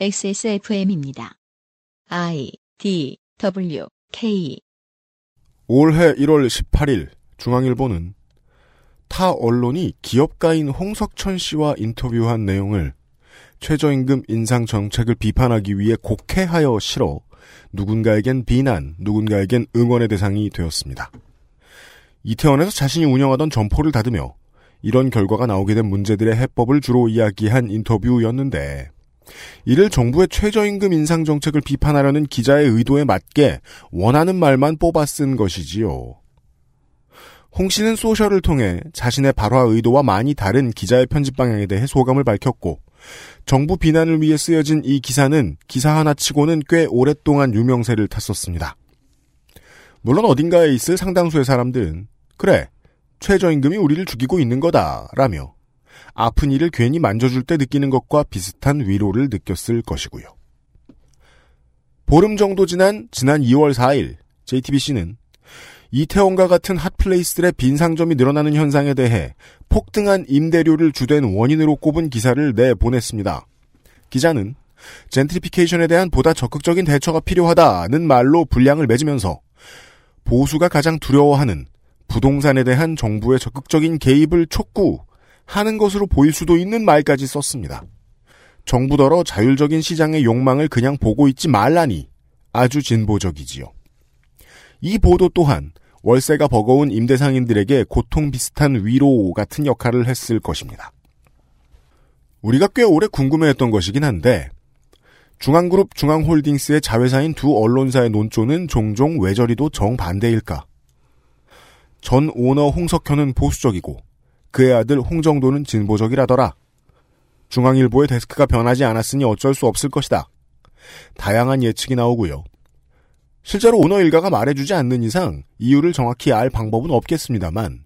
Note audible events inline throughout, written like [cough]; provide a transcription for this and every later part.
XSFM입니다. I D W K 올해 1월 18일 중앙일보는 타 언론이 기업가인 홍석천 씨와 인터뷰한 내용을 최저임금 인상 정책을 비판하기 위해 곡해하여 실어 누군가에겐 비난, 누군가에겐 응원의 대상이 되었습니다. 이태원에서 자신이 운영하던 점포를 닫으며 이런 결과가 나오게 된 문제들의 해법을 주로 이야기한 인터뷰였는데 이를 정부의 최저임금 인상 정책을 비판하려는 기자의 의도에 맞게 원하는 말만 뽑아 쓴 것이지요. 홍 씨는 소셜을 통해 자신의 발화 의도와 많이 다른 기자의 편집 방향에 대해 소감을 밝혔고 정부 비난을 위해 쓰여진 이 기사는 기사 하나 치고는 꽤 오랫동안 유명세를 탔었습니다. 물론 어딘가에 있을 상당수의 사람들은 그래 최저임금이 우리를 죽이고 있는 거다라며 아픈 이를 괜히 만져줄 때 느끼는 것과 비슷한 위로를 느꼈을 것이고요. 보름 정도 지난 지난 2월 4일 JTBC는 이태원과 같은 핫플레이스들의 빈 상점이 늘어나는 현상에 대해 폭등한 임대료를 주된 원인으로 꼽은 기사를 내보냈습니다. 기자는 젠트리피케이션에 대한 보다 적극적인 대처가 필요하다는 말로 분량을 맺으면서 보수가 가장 두려워하는 부동산에 대한 정부의 적극적인 개입을 촉구 하는 것으로 보일 수도 있는 말까지 썼습니다. 정부더러 자율적인 시장의 욕망을 그냥 보고 있지 말라니 아주 진보적이지요. 이 보도 또한 월세가 버거운 임대상인들에게 고통 비슷한 위로 같은 역할을 했을 것입니다. 우리가 꽤 오래 궁금해했던 것이긴 한데 중앙그룹 중앙홀딩스의 자회사인 두 언론사의 논조는 종종 외저리도 정반대일까? 전 오너 홍석현은 보수적이고 그의 아들 홍정도는 진보적이라더라. 중앙일보의 데스크가 변하지 않았으니 어쩔 수 없을 것이다. 다양한 예측이 나오고요. 실제로 오너 일가가 말해주지 않는 이상 이유를 정확히 알 방법은 없겠습니다만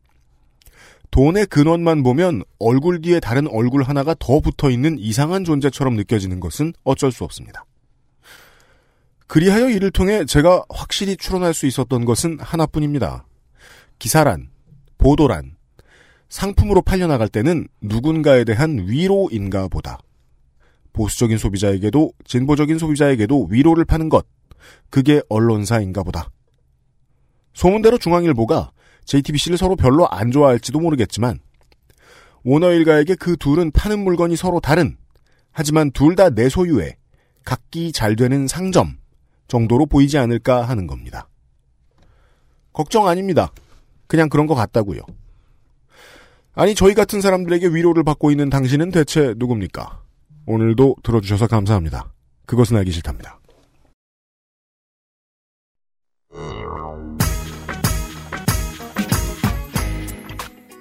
돈의 근원만 보면 얼굴 뒤에 다른 얼굴 하나가 더 붙어 있는 이상한 존재처럼 느껴지는 것은 어쩔 수 없습니다. 그리하여 이를 통해 제가 확실히 추론할 수 있었던 것은 하나뿐입니다. 기사란, 보도란, 상품으로 팔려나갈 때는 누군가에 대한 위로인가 보다. 보수적인 소비자에게도 진보적인 소비자에게도 위로를 파는 것. 그게 언론사인가 보다. 소문대로 중앙일보가 JTBC를 서로 별로 안 좋아할지도 모르겠지만 오너 일가에게 그 둘은 파는 물건이 서로 다른 하지만 둘 다 내 소유의 각기 잘 되는 상점 정도로 보이지 않을까 하는 겁니다. 걱정 아닙니다. 그냥 그런 것 같다고요. 아니 저희 같은 사람들에게 위로를 받고 있는 당신은 대체 누굽니까? 오늘도 들어주셔서 감사합니다. 그것은 알기 싫답니다.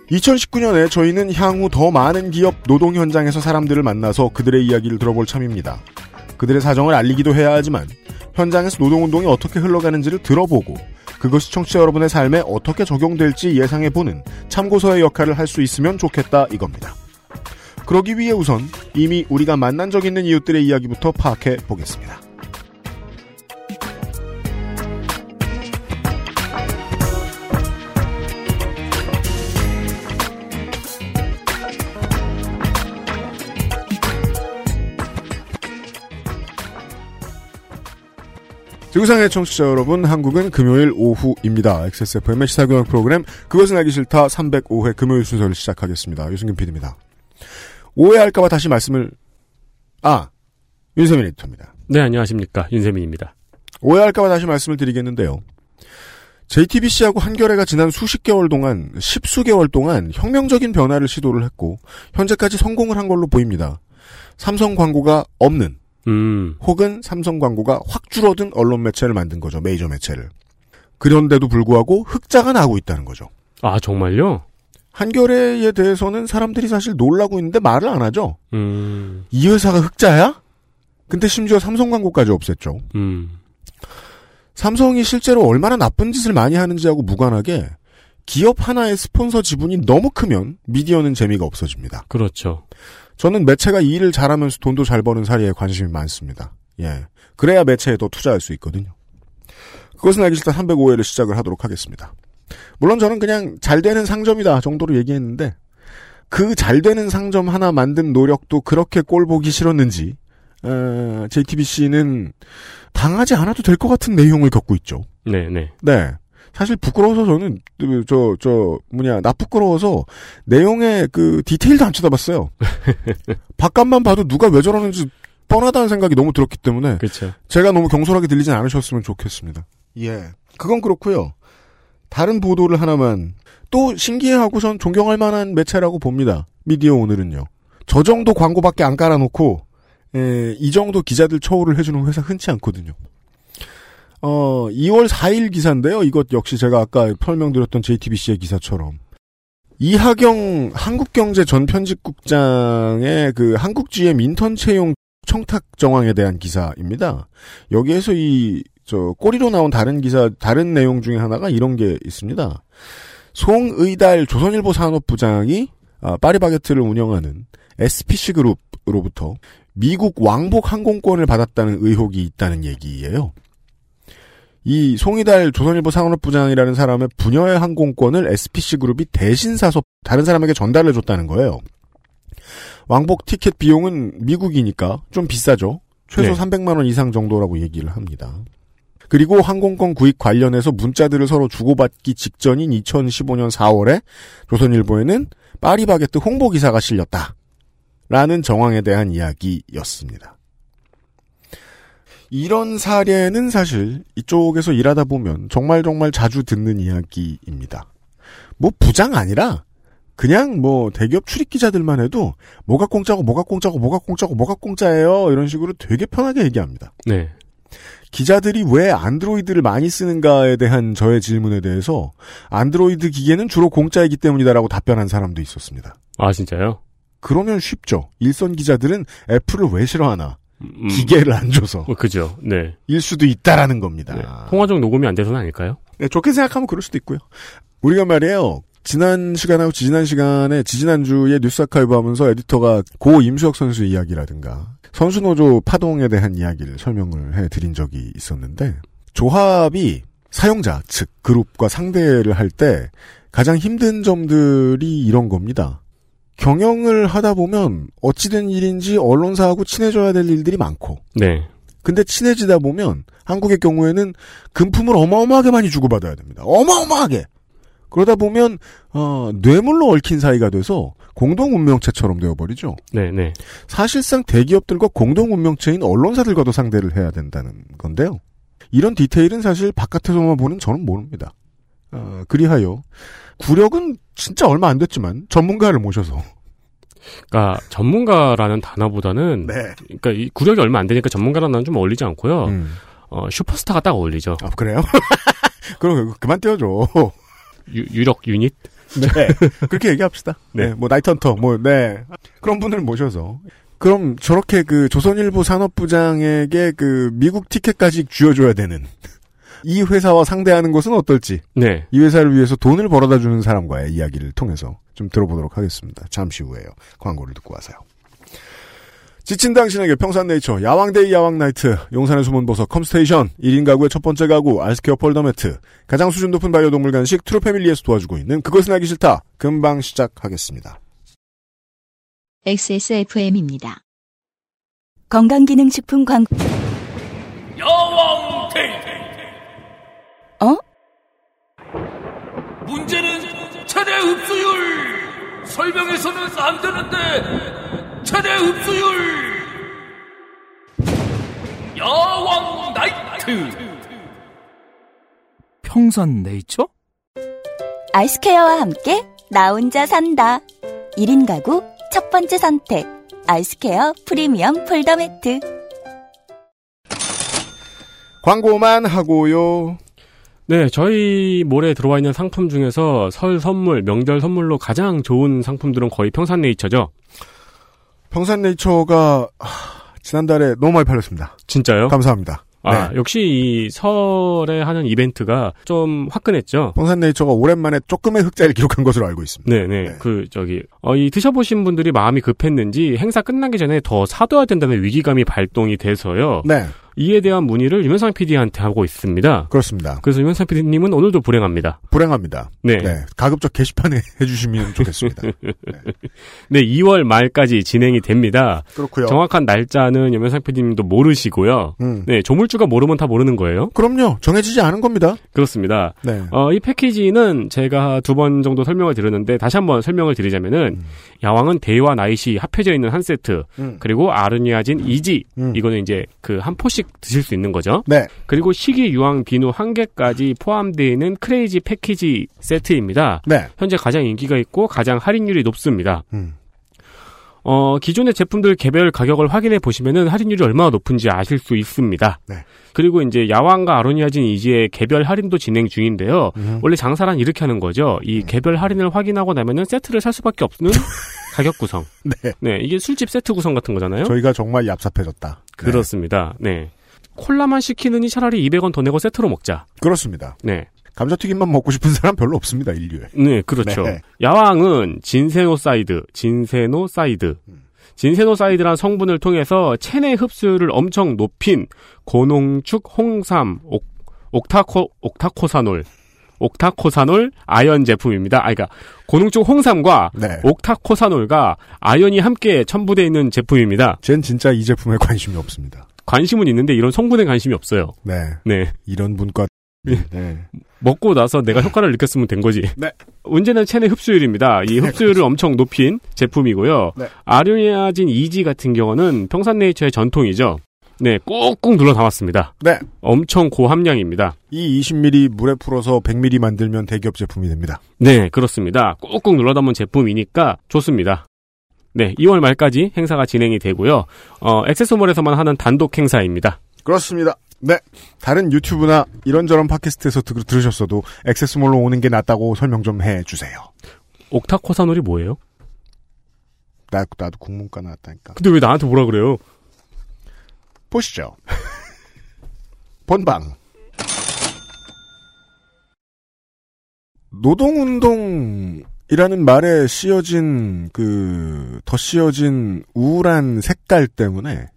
2019년에 저희는 향후 더 많은 기업 노동 현장에서 사람들을 만나서 그들의 이야기를 들어볼 참입니다. 그들의 사정을 알리기도 해야 하지만 현장에서 노동운동이 어떻게 흘러가는지를 들어보고 그것이 청취자 여러분의 삶에 어떻게 적용될지 예상해보는 참고서의 역할을 할 수 있으면 좋겠다 이겁니다. 그러기 위해 우선 이미 우리가 만난 적 있는 이웃들의 이야기부터 파악해 보겠습니다. 지구상의 청취자 여러분, 한국은 금요일 오후입니다. XSFM의 시사교양 프로그램, 그것은 알기 싫다 305회 금요일 순서를 시작하겠습니다. 유승균 PD입니다. 오해할까봐 다시 말씀을, 아, 윤세민 에디터입니다. 네, 안녕하십니까. 윤세민입니다. 오해할까봐 다시 말씀을 드리겠는데요. JTBC하고 한겨레가 지난 수십 개월 동안, 십수 개월 동안 혁명적인 변화를 시도를 했고, 현재까지 성공을 한 걸로 보입니다. 삼성 광고가 없는, 음, 혹은 삼성 광고가 확 줄어든 언론 매체를 만든 거죠. 메이저 매체를. 그런데도 불구하고 흑자가 나고 있다는 거죠. 아, 정말요? 한겨레에 대해서는 사람들이 사실 놀라고 있는데 말을 안 하죠. 음, 이 회사가 흑자야? 근데 심지어 삼성 광고까지 없앴죠. 음, 삼성이 실제로 얼마나 나쁜 짓을 많이 하는지하고 무관하게 기업 하나의 스폰서 지분이 너무 크면 미디어는 재미가 없어집니다. 그렇죠. 저는 매체가 이 일을 잘하면서 돈도 잘 버는 사리에 관심이 많습니다. 예. 그래야 매체에 더 투자할 수 있거든요. 그것은 알기 싫다 305회를 시작을 하도록 하겠습니다. 물론 저는 그냥 잘 되는 상점이다 정도로 얘기했는데 그 잘 되는 상점 하나 만든 노력도 그렇게 꼴 보기 싫었는지 어, JTBC는 당하지 않아도 될 것 같은 내용을 겪고 있죠. 네, 네. 네. 사실 부끄러워서 저는 저저 뭐냐 나 부끄러워서 내용의 그 디테일도 안 쳐다봤어요. [laughs] 바깥만 봐도 누가 왜 저러는지 뻔하다는 생각이 너무 들었기 때문에 그렇죠. 제가 너무 경솔하게 들리진 않으셨으면 좋겠습니다. 예. 그건 그렇고요. 다른 보도를 하나만 또 신기해하고선 존경할 만한 매체라고 봅니다. 미디어 오늘은요. 저 정도 광고밖에 안 깔아놓고 에, 이 정도 기자들 처우를 해주는 회사 흔치 않거든요. 어, 2월 4일 기사인데요. 이것 역시 제가 아까 설명드렸던 JTBC의 기사처럼 이하경 한국경제 전 편집국장의 그 한국GM 인턴 채용 청탁 정황에 대한 기사입니다. 여기에서 이, 저, 꼬리로 나온 다른 기사, 다른 내용 중에 하나가 이런 게 있습니다. 송의달 조선일보 산업부장이 아, 파리바게트를 운영하는 SPC 그룹으로부터 미국 왕복 항공권을 받았다는 의혹이 있다는 얘기예요. 이 송이달 조선일보 산업부장이라는 사람의 부녀의 항공권을 SPC 그룹이 대신 사서 다른 사람에게 전달해 줬다는 거예요. 왕복 티켓 비용은 미국이니까 좀 비싸죠. 최소 네. 300만 원 이상 정도라고 얘기를 합니다. 그리고 항공권 구입 관련해서 문자들을 서로 주고받기 직전인 2015년 4월에 조선일보에는 파리바게트 홍보 기사가 실렸다. 라는 정황에 대한 이야기였습니다. 이런 사례는 사실 이쪽에서 일하다 보면 정말 정말 자주 듣는 이야기입니다. 뭐 부장 아니라 그냥 뭐 대기업 출입 기자들만 해도 뭐가 공짜고 뭐가 공짜고 뭐가 공짜고 뭐가 공짜예요 이런 식으로 되게 편하게 얘기합니다. 네. 기자들이 왜 안드로이드를 많이 쓰는가에 대한 저의 질문에 대해서 안드로이드 기계는 주로 공짜이기 때문이다라고 답변한 사람도 있었습니다. 아, 진짜요? 그러면 쉽죠. 일선 기자들은 애플을 왜 싫어하나? 음, 기계를 안 줘서. 어, 그죠. 네. 일 수도 있다라는 겁니다. 네. 통화적 녹음이 안 돼서는 아닐까요? 네, 좋게 생각하면 그럴 수도 있고요. 우리가 말이에요. 지난 시간하고 지지난 시간에 지지난주에 뉴스 아카이브 하면서 에디터가 고 임수혁 선수 이야기라든가 선수노조 파동에 대한 이야기를 설명을 해드린 적이 있었는데 조합이 사용자 측 그룹과 상대를 할 때 가장 힘든 점들이 이런 겁니다. 경영을 하다 보면 어찌된 일인지 언론사하고 친해져야 될 일들이 많고 네. 근데 친해지다 보면 한국의 경우에는 금품을 어마어마하게 많이 주고받아야 됩니다. 어마어마하게. 그러다 보면 어, 뇌물로 얽힌 사이가 돼서 공동 운명체처럼 되어버리죠. 네, 네. 사실상 대기업들과 공동 운명체인 언론사들과도 상대를 해야 된다는 건데요. 이런 디테일은 사실 바깥에서만 보는 저는 모릅니다. 어, 그리하여 구력은 진짜 얼마 안 됐지만 전문가를 모셔서 그러니까 전문가라는 단어보다는 네. 그러니까 이 구력이 얼마 안 되니까 전문가라는 단어는 좀 어울리지 않고요. 음. 어, 슈퍼스타가 딱 어울리죠. 아 그래요? [laughs] 그럼 그만 떼어줘. 유, 유력 유닛. 네. 그렇게 얘기합시다. 네. 네. 뭐, 나이트헌터, 뭐, 네. 그런 분을 모셔서. 그럼 저렇게 그 조선일보 산업부장에게 그 미국 티켓까지 쥐어줘야 되는 이 회사와 상대하는 것은 어떨지 네. 이 회사를 위해서 돈을 벌어다 주는 사람과의 이야기를 통해서 좀 들어보도록 하겠습니다. 잠시 후에요. 광고를 듣고 와서요. 지친 당신에게 평산네이처 야왕데이 야왕나이트 용산의 숨은 보석 컴스테이션 1인 가구의 첫 번째 가구 알스케어 폴더 매트 가장 수준 높은 반려동물 간식 트루패밀리에서 도와주고 있는 그것은 알기 싫다 금방 시작하겠습니다. XSFM입니다. 건강기능식품 광고. 여왕데이 어? 문제는 최대 흡수율 설명해서는 안 되는데 최대 흡수율 여왕 나이트 평산 네이처? 아이스케어와 함께 나 혼자 산다. 1인 가구 첫 번째 선택. 아이스케어 프리미엄 폴더 매트. 광고만 하고요. 네, 저희 몰에 들어와 있는 상품 중에서 설 선물, 명절 선물로 가장 좋은 상품들은 거의 평산네이처죠. 평산네이처가 하, 지난달에 너무 많이 팔렸습니다. 진짜요? 감사합니다. 아, 네. 역시 이 설에 하는 이벤트가 좀 화끈했죠. 평산네이처가 오랜만에 조금의 흑자를 기록한 것으로 알고 있습니다. 네네. 네. 그, 저기, 어, 이 드셔보신 분들이 마음이 급했는지 행사 끝나기 전에 더 사둬야 된다는 위기감이 발동이 돼서요. 네. 이에 대한 문의를 유면상 PD한테 하고 있습니다. 그렇습니다. 그래서 유면상 PD님은 오늘도 불행합니다. 불행합니다. 네. 네. 가급적 게시판에 [laughs] 해주시면 좋겠습니다. [laughs] 네, 2월 말까지 진행이 됩니다. 그렇고요. 정확한 날짜는 유면상 PD님도 모르시고요. 음. 네, 조물주가 모르면 다 모르는 거예요. 그럼요. 정해지지 않은 겁니다. 그렇습니다. 네. 어, 이 패키지는 제가 두 번 정도 설명을 드렸는데 다시 한번 설명을 드리자면은 음. 야왕은 대와 나이시 합해져 있는 한 세트 음. 그리고 아르니아진 이지 음. 이거는 이제 그 한 포씩 드실 수 있는 거죠. 네. 그리고 식이 유황 비누 한 개까지 포함되어 있는 crazy 패키지 세트입니다. 네. 현재 가장 인기가 있고 가장 할인율이 높습니다. 음. 어, 기존의 제품들 개별 가격을 확인해 보시면은 할인율이 얼마나 높은지 아실 수 있습니다. 네. 그리고 이제 야왕과 아로니아진 이지의 개별 할인도 진행 중인데요. 음. 원래 장사란 이렇게 하는 거죠. 이 개별 할인을 확인하고 나면은 세트를 살 수밖에 없는 [laughs] 가격 구성. 네. 네, 이게 술집 세트 구성 같은 거잖아요. 저희가 정말 얍삽해졌다. 네. 그렇습니다. 네. 콜라만 시키느니 차라리 200원 더 내고 세트로 먹자. 그렇습니다. 네. 감자튀김만 먹고 싶은 사람 별로 없습니다, 인류에. 네, 그렇죠. 네. 야왕은 ginsenoside, ginsenoside, ginsenoside란 성분을 통해서 체내 흡수율을 엄청 높인 고농축 홍삼, 옥, octaco, octacosanol, octacosanol 아연 제품입니다. 아, 그러니까 고농축 홍삼과 네. octacosanol과 아연이 함께 첨부되어 있는 제품입니다. 쟨 진짜 이 제품에 관심이 없습니다. 관심은 있는데 이런 성분에 관심이 없어요. 네. 네. 이런 문과. 예. 네. 먹고 나서 내가 효과를 느꼈으면 된 거지. 네. 문제는 체내 흡수율입니다. 이 흡수율을 엄청 높인 제품이고요. 네. 아르니아진 이지 같은 경우는 평산네이처의 전통이죠. 네, 꾹꾹 눌러 담았습니다. 네. 엄청 고함량입니다. 이 20ml 물에 풀어서 100ml 만들면 대기업 제품이 됩니다. 네, 그렇습니다. 꾹꾹 눌러 담은 제품이니까 좋습니다. 네, 2월 말까지 행사가 진행이 되고요. 어, 액세스몰에서만 하는 단독 행사입니다. 그렇습니다. 네. 다른 유튜브나 이런저런 팟캐스트에서 들, 들으셨어도 액세스몰로 오는 게 낫다고 설명 좀 해주세요. 옥타코사놀이 뭐예요? 나, 나도 국문과 나왔다니까. 근데 왜 나한테 뭐라 그래요? 보시죠. [laughs] 본방. 노동운동 이라는 말에 씌어진 그, 더 씌어진 우울한 색깔 때문에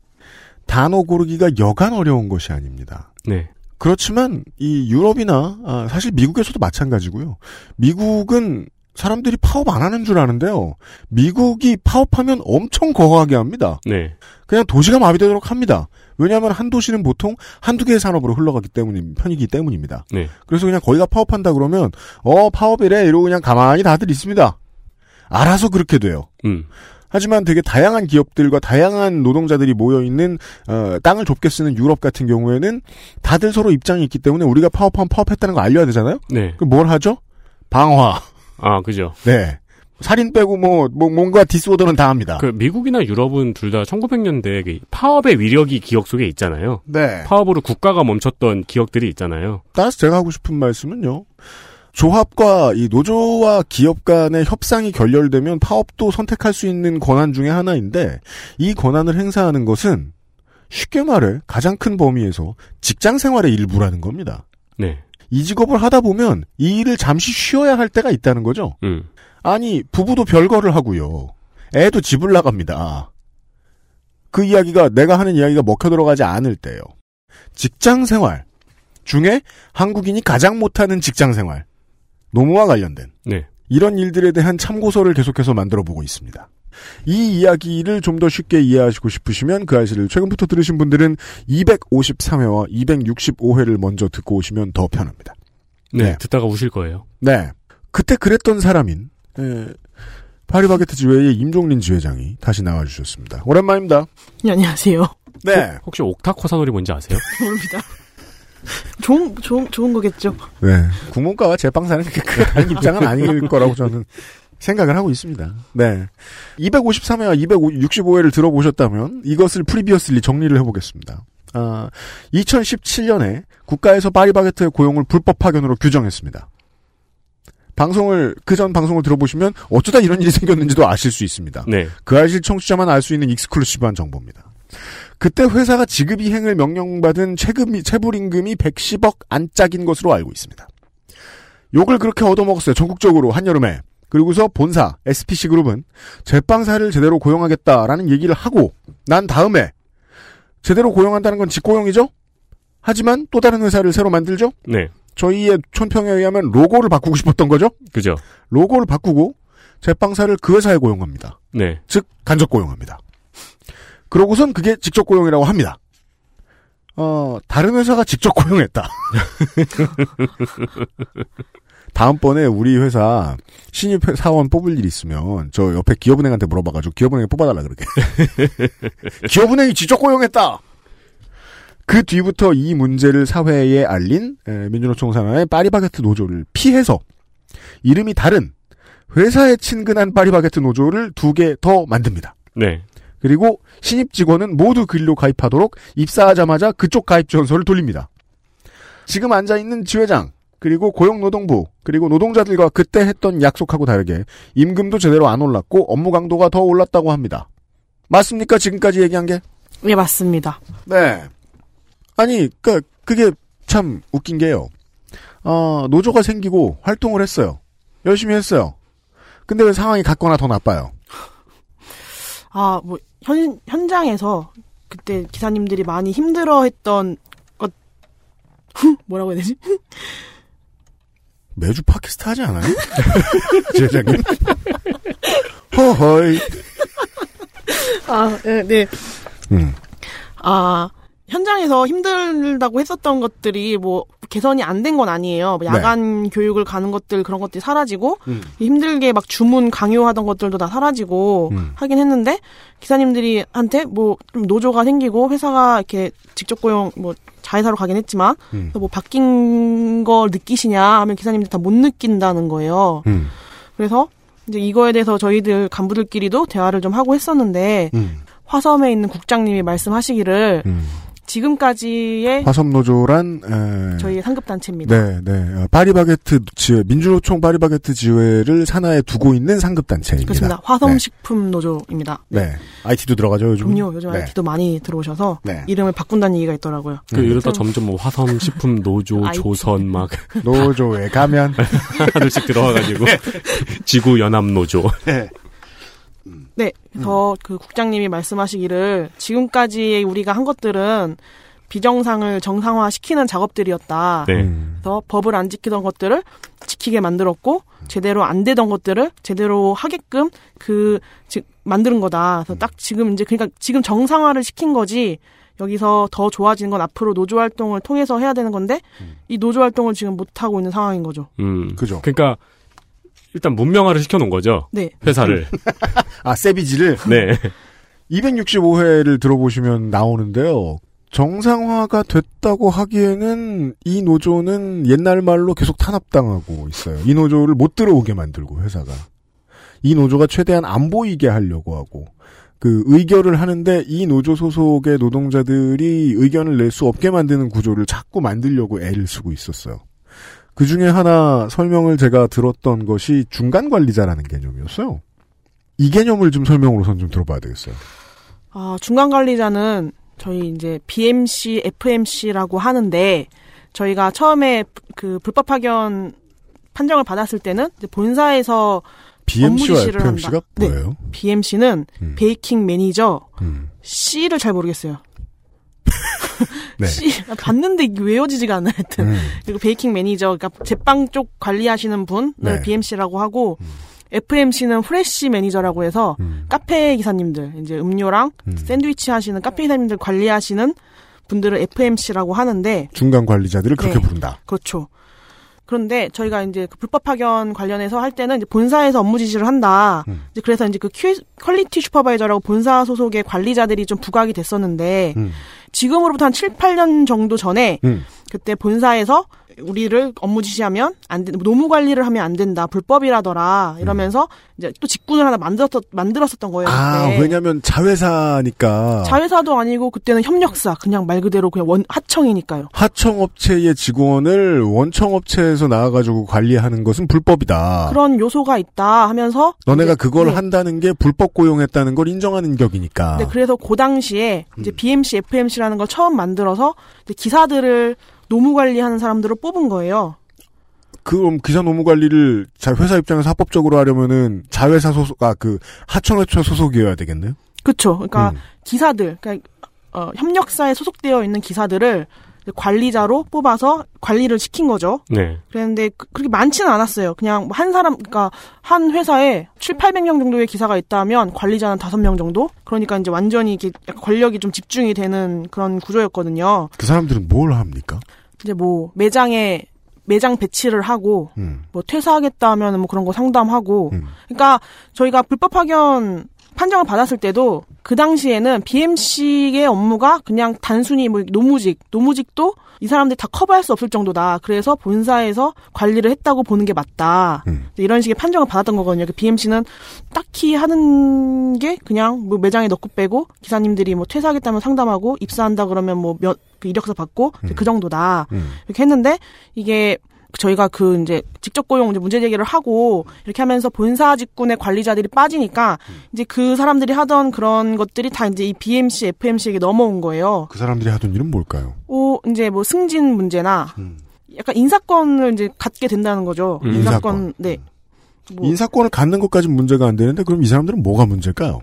단어 고르기가 여간 어려운 것이 아닙니다. 네. 그렇지만 이 유럽이나 아, 사실 미국에서도 마찬가지고요. 미국은 사람들이 파업 안 하는 줄 아는데요. 미국이 파업하면 엄청 거하게 합니다. 네. 그냥 도시가 마비되도록 합니다. 왜냐하면 한 도시는 보통 한두 개의 산업으로 흘러가기 때문인 편이기 때문입니다. 네. 그래서 그냥 거기가 파업한다 그러면 어 파업이래 이러고 그냥 가만히 다들 있습니다. 알아서 그렇게 돼요. 음. 하지만 되게 다양한 기업들과 다양한 노동자들이 모여 있는 어, 땅을 좁게 쓰는 유럽 같은 경우에는 다들 서로 입장이 있기 때문에 우리가 파업하면 파업했다는 거 알려야 되잖아요. 네. 그럼 뭘 하죠? 방화. 아, 그죠. 네. 살인 빼고 뭐, 뭐 뭔가 디스오더는 다 합니다. 그 미국이나 유럽은 둘 다 1900년대 그 파업의 위력이 기억 속에 있잖아요. 네. 파업으로 국가가 멈췄던 기억들이 있잖아요. 따라서 제가 하고 싶은 말씀은요. 조합과 이 노조와 기업 간의 협상이 결렬되면 파업도 선택할 수 있는 권한 중의 하나인데 이 권한을 행사하는 것은 쉽게 말해 가장 큰 범위에서 직장 생활의 일부라는 겁니다. 네. 이 직업을 하다 보면 이 일을 잠시 쉬어야 할 때가 있다는 거죠. 음. 아니 부부도 별거를 하고요. 애도 집을 나갑니다. 그 이야기가 내가 하는 이야기가 먹혀 들어가지 않을 때요. 직장 생활 중에 한국인이 가장 못하는 직장 생활 노무와 관련된 네. 이런 일들에 대한 참고서를 계속해서 만들어 보고 있습니다. 이 이야기를 좀 더 쉽게 이해하시고 싶으시면 그 아시를 최근부터 들으신 분들은 253회와 265회를 먼저 듣고 오시면 더 편합니다. 네. 네. 듣다가 우실 거예요. 네. 그때 그랬던 사람인 에, 파리바게트 지회의 임종린 지회장이 다시 나와주셨습니다. 오랜만입니다. 네, 안녕하세요. 네. 혹시 옥타코사놀이 뭔지 아세요? [laughs] 모릅니다. 좋은, 좋은, 좋은 거겠죠. 네. 국문과와 제빵사는 그렇게 큰 다른 입장은 아닐 거라고 저는 생각을 하고 있습니다. 네. 253회와 265회를 들어보셨다면 이것을 previously 정리를 해보겠습니다. 아, 2017년에 국가에서 파리바게트의 고용을 불법 파견으로 규정했습니다. 방송을 그 전 방송을 들어보시면 어쩌다 이런 일이 생겼는지도 아실 수 있습니다. 네. 그 아실 청취자만 알 수 있는 exclusive한 정보입니다. 그때 회사가 지급 이행을 명령받은 체급이, 체불 임금이 110억 안짝인 것으로 알고 있습니다. 욕을 그렇게 얻어먹었어요. 전국적으로 한여름에. 그리고서 본사 SPC 그룹은 제빵사를 제대로 고용하겠다라는 얘기를 하고 난 다음에 제대로 고용한다는 건 직고용이죠? 하지만 또 다른 회사를 새로 만들죠? 네. 저희의 촌평에 의하면 로고를 바꾸고 싶었던 거죠? 그죠. 로고를 바꾸고 제빵사를 그 회사에 고용합니다. 네. 즉 간접 고용합니다. 그러고선 그게 직접 고용이라고 합니다. 어, 다른 회사가 직접 고용했다. [laughs] 다음번에 우리 회사 신입 회- 사원 뽑을 일 있으면 저 옆에 기업은행한테 물어봐가지고 기업은행에 뽑아달라 그러게. [laughs] 기업은행이 직접 고용했다. 그 뒤부터 이 문제를 사회에 알린 에, 민주노총 산하의 파리바게트 노조를 피해서 이름이 다른 회사에 친근한 파리바게트 노조를 두 개 더 만듭니다. 네. 그리고 신입 직원은 모두 그 일로 가입하도록 입사하자마자 그쪽 가입 전서를 돌립니다. 지금 앉아 있는 지회장 그리고 고용노동부 그리고 노동자들과 그때 했던 약속하고 다르게 임금도 제대로 안 올랐고 업무 강도가 더 올랐다고 합니다. 맞습니까? 지금까지 얘기한 게? 예, 맞습니다. 네. 아니, 그 그게 참 웃긴 게요. 어, 노조가 생기고 활동을 했어요. 열심히 했어요. 근데 왜 상황이 같거나 더 나빠요? 아, 뭐, 현, 현장에서 그때 기사님들이 많이 힘들어 했던 것, [laughs] 뭐라고 해야 되지? 매주 팟캐스트 하지 않아요? [laughs] 제작님. 허허이. 아, 네, 네. 음. 아, 현장에서 힘들다고 했었던 것들이 뭐 개선이 안 된 건 아니에요. 뭐 야간 교육을 가는 것들 그런 것들이 사라지고 음. 힘들게 막 주문 강요하던 것들도 다 사라지고 음. 하긴 했는데 기사님들이 한테 뭐좀 노조가 생기고 회사가 이렇게 직접 고용 뭐 자회사로 가긴 했지만 음. 뭐 바뀐 걸 느끼시냐 하면 기사님들 다 못 느낀다는 거예요. 음. 그래서 이제 이거에 대해서 저희들 간부들끼리도 대화를 좀 하고 했었는데 음. 화섬에 있는 국장님이 말씀하시기를 음. 지금까지의 화섬노조란 에... 저희의 상급 단체입니다. 네, 네. 어, 파리바게트 지회, 민주노총 파리바게트 지회를 산하에 두고 있는 상급 단체입니다. 그렇습니다. 화섬식품 노조입니다. 네. IT도 들어가죠, 요즘. 그럼요. 요즘 네. IT도 많이 들어오셔서 네. 이름을 바꾼다는 얘기가 있더라고요. 그 이러다 점점 뭐 화섬 식품 [laughs] 노조 IT. 조선 막 노조에 가면 [laughs] 하나둘씩 들어와가지고 지구 연합 노조. 네. 그래서 음. 그 국장님이 말씀하시기를 지금까지 우리가 한 것들은 비정상을 정상화시키는 작업들이었다. 네. 음. 그래서 법을 안 지키던 것들을 지키게 만들었고 제대로 안 되던 것들을 제대로 하게끔 그 즉 만드는 거다. 그래서 딱 지금 이제 그러니까 지금 정상화를 시킨 거지. 여기서 더 좋아지는 건 앞으로 노조 활동을 통해서 해야 되는 건데 이 노조 활동을 지금 못 하고 있는 상황인 거죠. 음. 그죠. 그러니까 일단 문명화를 시켜놓은 거죠. 네. 회사를. [laughs] 아, 세비지를 네. 265회를 들어보시면 나오는데요. 정상화가 됐다고 하기에는 이 노조는 옛날 말로 계속 탄압당하고 있어요. 이 노조를 못 들어오게 만들고 회사가. 이 노조가 최대한 안 보이게 하려고 하고 그 의결을 하는데 이 노조 소속의 노동자들이 의견을 낼 수 없게 만드는 구조를 자꾸 만들려고 애를 쓰고 있었어요. 그 중에 하나 설명을 제가 들었던 것이 중간 관리자라는 개념이었어요. 이 개념을 좀 설명으로선 좀 들어봐야 되겠어요. 아, 중간 관리자는 저희 이제 BMC, FMC라고 하는데 저희가 처음에 그 불법 파견 판정을 받았을 때는 본사에서 BMC와 FMC가 한다. 네. 뭐예요? BMC는 음. baking manager 음. C를 잘 모르겠어요. [laughs] 네. 봤는데 이게 외워지지가 않아요. 하여튼 음. 그리고 baking manager 그러니까 제빵 쪽 관리하시는 분을 네. 음. BMC라고 하고 FMC는 fresh manager라고 해서 음. 카페 기사님들 이제 음료랑 음. 샌드위치 하시는 카페 기사님들 관리하시는 분들을 FMC라고 하는데 중간 관리자들을 그렇게 네. 부른다. 그렇죠. 그런데 저희가 이제 그 불법 파견 관련해서 할 때는 이제 본사에서 업무 지시를 한다. 음. 이제 그래서 이제 그 Q, quality supervisor라고 본사 소속의 관리자들이 좀 부각이 됐었는데 음. 지금으로부터 한 7, 8년 정도 전에 음. 그때 본사에서 우리를 업무 지시하면 안 된, 노무 관리를 하면 안 된다. 불법이라더라. 이러면서 이제 또 직군을 하나 만들었, 만들었었던 거예요. 아, 그때. 왜냐면 자회사니까 자회사도 아니고 그때는 협력사. 그냥 말 그대로 그냥 원, 하청이니까요. 하청업체의 직원을 원청업체에서 나와가지고 관리하는 것은 불법이다. 그런 요소가 있다 하면서 아. 너네가 그걸 네. 한다는 게 불법 고용했다는 걸 인정하는 격이니까. 네, 그래서 그 당시에 음. 이제 BMC, FMC라는 걸 처음 만들어서 기사들을 노무 관리하는 사람들을 뽑은 거예요. 그럼 기사 노무 관리를 자 회사 입장에서 합법적으로 하려면은 자회사 소속 아그 하청업체 소속이어야 되겠네요. 그렇죠. 그러니까 음. 기사들, 그러니까 어, 협력사에 소속되어 있는 기사들을 관리자로 뽑아서 관리를 시킨 거죠. 네. 그랬는데 그- 그렇게 많지는 않았어요. 그냥 한 사람, 그러니까 한 회사에 7, 800명 정도의 기사가 있다면 관리자는 5명 정도? 그러니까 이제 완전히 이게 약간 권력이 좀 집중이 되는 그런 구조였거든요. 그 사람들은 뭘 합니까? 이제 뭐 매장에 매장 배치를 하고 음. 뭐 퇴사하겠다 하면 뭐 그런 거 상담하고 음. 그러니까 저희가 불법 파견 판정을 받았을 때도 그 당시에는 BMC의 업무가 그냥 단순히 뭐 노무직, 노무직도 이 사람들이 다 커버할 수 없을 정도다. 그래서 본사에서 관리를 했다고 보는 게 맞다. 음. 이런 식의 판정을 받았던 거거든요. 그 BMC는 딱히 하는 게 그냥 뭐 매장에 넣고 빼고 기사님들이 뭐 퇴사하겠다면 상담하고 입사한다 그러면 뭐 몇, 그 이력서 받고 이제 그 정도다. 음. 이렇게 했는데 이게 저희가 그 이제 직접 고용 이제 문제 제기를 하고 이렇게 하면서 본사 직군의 관리자들이 빠지니까 이제 그 사람들이 하던 그런 것들이 다 이제 이 BMC, FMC에게 넘어온 거예요. 그 사람들이 하던 일은 뭘까요? 오 이제 뭐 승진 문제나 음. 약간 인사권을 이제 갖게 된다는 거죠. 음. 인사권, 인사권. 네. 뭐 인사권을 갖는 것까지 문제가 안 되는데 그럼 이 사람들은 뭐가 문제일까요?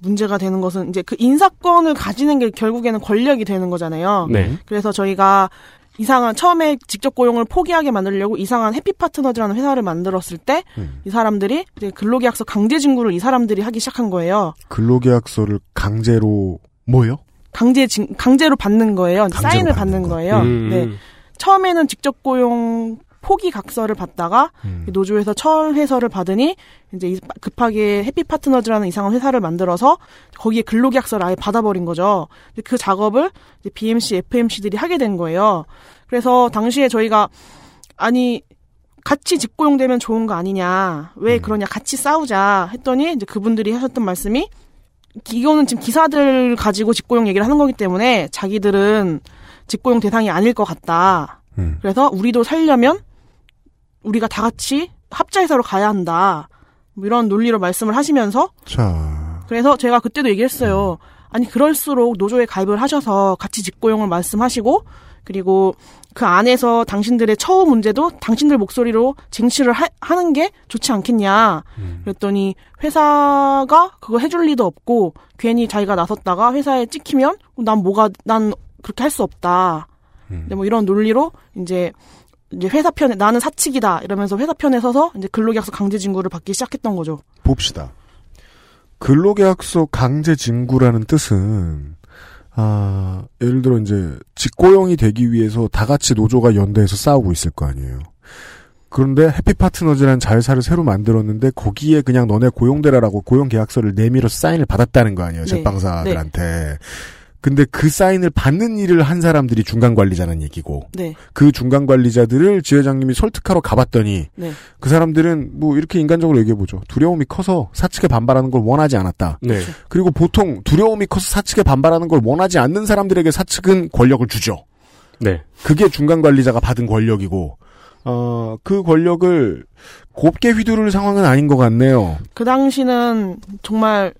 문제가 되는 것은 이제 그 인사권을 가지는 게 결국에는 권력이 되는 거잖아요. 네. 그래서 저희가 이상한 처음에 직접 고용을 포기하게 만들려고 이상한 해피 파트너즈라는 회사를 만들었을 때이 음. 사람들이 이제 근로계약서 강제 진구를 이 사람들이 하기 시작한 거예요. 근로계약서를 강제로 뭐요? 강제 진, 강제로 받는 거예요. 사인을 받는 받는 거. 거예요. 음. 네. 처음에는 직접 고용 포기 각서를 받다가 음. 노조에서 철회서를 받으니 이제 이- 급하게 해피 파트너즈라는 이상한 회사를 만들어서 거기에 근로계약서를 아예 받아버린 거죠. 그 작업을 이제 BMC, FMC들이 하게 된 거예요. 그래서 당시에 저희가 아니 같이 직고용되면 좋은 거 아니냐 왜 음. 그러냐 같이 싸우자 했더니 이제 그분들이 하셨던 말씀이 이거는 지금 기사들 가지고 직고용 얘기를 하는 거기 때문에 자기들은 직고용 대상이 아닐 것 같다. 음. 그래서 우리도 살려면 우리가 다 같이 합자회사로 가야 한다. 뭐 이런 논리로 말씀을 하시면서 자, 그래서 제가 그때도 얘기했어요. 아니 그럴수록 노조에 가입을 하셔서 같이 직고용을 말씀하시고 그리고 그 안에서 당신들의 처우 문제도 당신들 목소리로 쟁취를 하, 하는 게 좋지 않겠냐. 그랬더니 회사가 그거 해줄 리도 없고 괜히 자기가 나섰다가 회사에 찍히면 난 뭐가 난 그렇게 할 수 없다. 음. 근데 뭐 이런 논리로 이제 이제 회사 편에 나는 사측이다 이러면서 회사 편에 서서 이제 근로계약서 강제 진구를 받기 시작했던 거죠. 봅시다. 근로계약서 강제 징구라는 뜻은 아, 예를 들어 이제 직고용이 되기 위해서 다 같이 노조가 연대해서 싸우고 있을 거 아니에요. 그런데 해피파트너즈라는 자회사를 새로 만들었는데 거기에 그냥 너네 고용되라라고 고용계약서를 내밀어서 사인을 받았다는 거 아니에요. 네. 제빵사들한테. 근데 그 사인을 받는 일을 한 사람들이 중간 관리자는 얘기고 네, 그 중간 관리자들을 지회장님이 설득하러 가봤더니 네, 그 사람들은 뭐 이렇게 인간적으로 얘기해 보죠. 두려움이 커서 사측에 반발하는 걸 원하지 않았다. 네. 그리고 보통 두려움이 커서 사측에 반발하는 걸 원하지 않는 사람들에게 사측은 권력을 주죠. 네. 그게 중간 관리자가 받은 권력이고, 어, 그 권력을 곱게 휘두를 상황은 아닌 것 같네요. 그 당시는 정말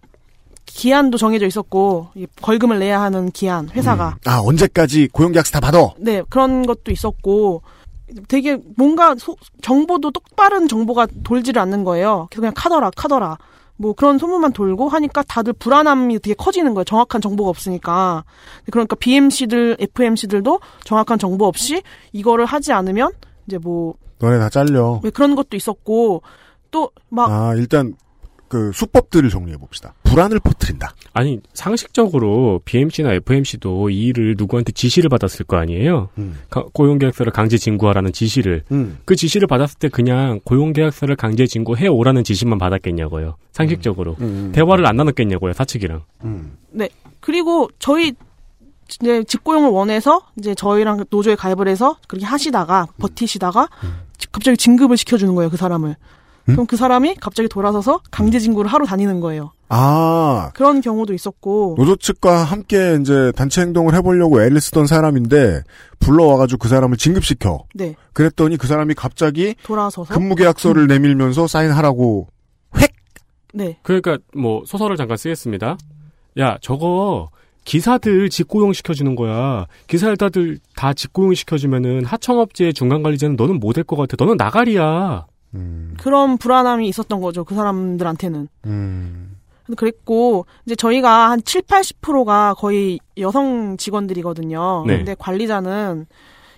기한도 정해져 있었고 이 벌금을 내야 하는 기한 회사가 음. 아, 언제까지 고용계약서 다 받아? 네 그런 것도 있었고 되게 뭔가 소- 정보도 똑바른 정보가 돌지를 않는 거예요. 그래서 그냥 카더라 카더라 뭐 그런 소문만 돌고 하니까 다들 불안함이 되게 커지는 거예요. 정확한 정보가 없으니까 그러니까 BMC들 FMC들도 정확한 정보 없이 이거를 하지 않으면 이제 뭐 너네 다 잘려. 왜 그런 것도 있었고 또막 아, 일단, 그, 수법들을 정리해 봅시다. 불안을 퍼뜨린다. 아니 상식적으로 BMC나 FMC도 이 일을 누구한테 지시를 받았을 거 아니에요. 음. 가- 고용계약서를 강제 진구하라는 지시를 음. 그 지시를 받았을 때 그냥 고용계약서를 강제 진구해 오라는 지시만 받았겠냐고요. 상식적으로 음. 대화를 안 나눴겠냐고요 사측이랑. 음. 그리고 저희 이제 직고용을 원해서 이제 저희랑 노조에 가입을 해서 그렇게 하시다가 버티시다가 갑자기 진급을 시켜주는 거예요 그 사람을. 음? 그럼 그 사람이 갑자기 돌아서서 강제 진구를 하러 다니는 거예요. 아, 그런 경우도 있었고 노조 측과 함께 이제 단체 행동을 해보려고 애를 쓰던 사람인데 불러와가지고 그 사람을 진급시켜. 네 그랬더니 그 사람이 갑자기 돌아서서 근무계약서를 내밀면서 사인하라고 네 그러니까 뭐 소설을 잠깐 쓰겠습니다. 야 저거 기사들 직고용 시켜주는 거야. 기사들다들 다 직고용 시켜주면은 하청업체 중간 관리자는 너는 못될것 같아. 너는 나가리야. 음, 그런 불안함이 있었던 거죠 그 사람들한테는. 음, 그랬고 이제 저희가 한 7, 80%가 거의 여성 직원들이거든요. 네. 근데 관리자는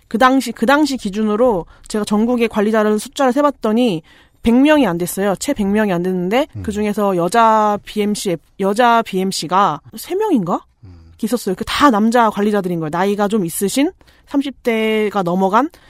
그 당시 그 당시 기준으로 제가 전국의 관리자를 숫자를 세 봤더니 100명이 안 됐어요. 채 100명이 안 됐는데 그 중에서 여자 BMC 여자 BMC가 3명인가? 있었어요. 그 다 남자 관리자들인 거예요. 나이가 좀 있으신 30대가 넘어간 담-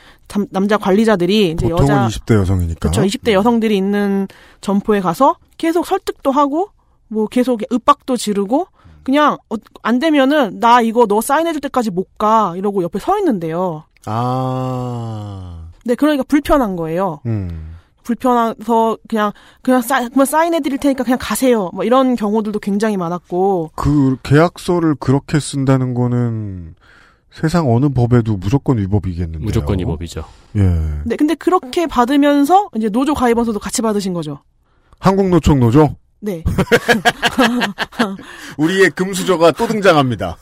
남자 관리자들이 이제 보통은 여자 20대 여성이니까. 그렇죠. 20대 여성들이 있는 점포에 가서 계속 설득도 하고 뭐 계속 윽박도 지르고 그냥 어, 안 되면은 나 이거 너 사인해줄 때까지 못 가 이러고 옆에 서 있는데요. 아. 네, 그러니까 불편한 거예요. 음. 불편해서 그냥 그냥 사, 그만 사인해 드릴 테니까 그냥 가세요. 뭐 이런 경우들도 굉장히 많았고 그 계약서를 그렇게 쓴다는 거는 세상 어느 법에도 무조건 위법이겠는데요. 무조건 이 법이죠. 예. 네, 근데 그렇게 받으면서 이제 노조 가입원서도 같이 받으신 거죠. 한국노총 노조 네. [laughs] 우리의 금수저가 또 등장합니다.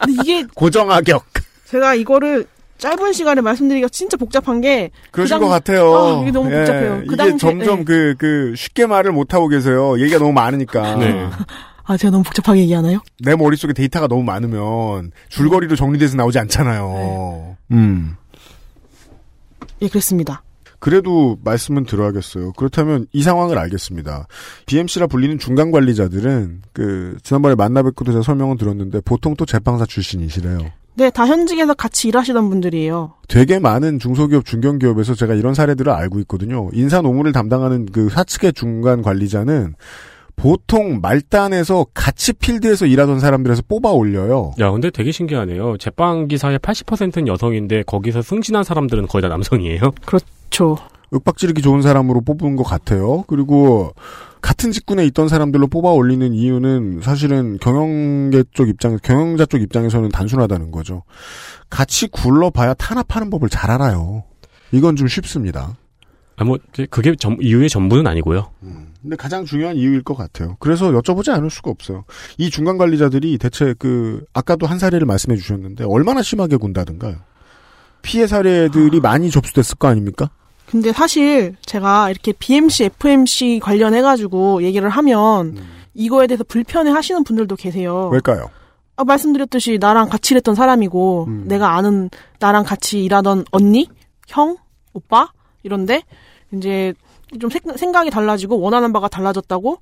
근데 이게 고정하격. 제가 이거를 짧은 시간에 말씀드리기가 진짜 복잡한 게 그러신 그 당- 것 같아요. 아, 이게 너무 복잡해요. 그 이게 당시에- 점점 네. 그, 그, 쉽게 말을 못 하고 계세요. 얘기가 너무 많으니까. 네. [laughs] 아, 제가 너무 복잡하게 얘기하나요? 내 머릿속에 데이터가 너무 많으면 줄거리로 정리돼서 나오지 않잖아요. 음. 예, 그랬습니다. 그래도 말씀은 들어야겠어요. 그렇다면 이 상황을 알겠습니다. BMC라 불리는 중간 관리자들은 그 지난번에 만나 뵙고도 제가 설명은 들었는데 보통 또 제빵사 출신이시래요. 네, 다 현직에서 같이 일하시던 분들이에요. 되게 많은 중소기업, 중견기업에서 제가 이런 사례들을 알고 있거든요. 인사 노무를 담당하는 그 사측의 중간 관리자는 보통 말단에서 같이 필드에서 일하던 사람들에서 뽑아 올려요. 야, 근데 되게 신기하네요. 제빵 기사의 80%는 여성인데 거기서 승진한 사람들은 거의 다 남성이에요. 그렇죠. 윽박지르기 좋은 사람으로 뽑은 것 같아요. 그리고 같은 직군에 있던 사람들로 뽑아 올리는 이유는 사실은 경영계 쪽 입장, 경영자 쪽 입장에서는 단순하다는 거죠. 같이 굴러봐야 탄압하는 법을 잘 알아요. 이건 좀 쉽습니다. 아, 뭐 그게 전- 이유의 전부는 아니고요. 근데 가장 중요한 이유일 것 같아요. 그래서 여쭤보지 않을 수가 없어요. 이 중간 관리자들이 대체 그 아까도 한 사례를 말씀해 주셨는데 얼마나 심하게 군다든가요. 피해 사례들이 많이 접수됐을 거 아닙니까? 근데 사실 제가 이렇게 BMC, FMC 관련해가지고 얘기를 하면 이거에 대해서 불편해 하시는 분들도 계세요. 왜일까요? 아, 말씀드렸듯이 나랑 같이 일했던 사람이고 음. 내가 아는 나랑 같이 일하던 언니, 형, 오빠 이런데 이제 좀 생- 생각이 달라지고 원하는 바가 달라졌다고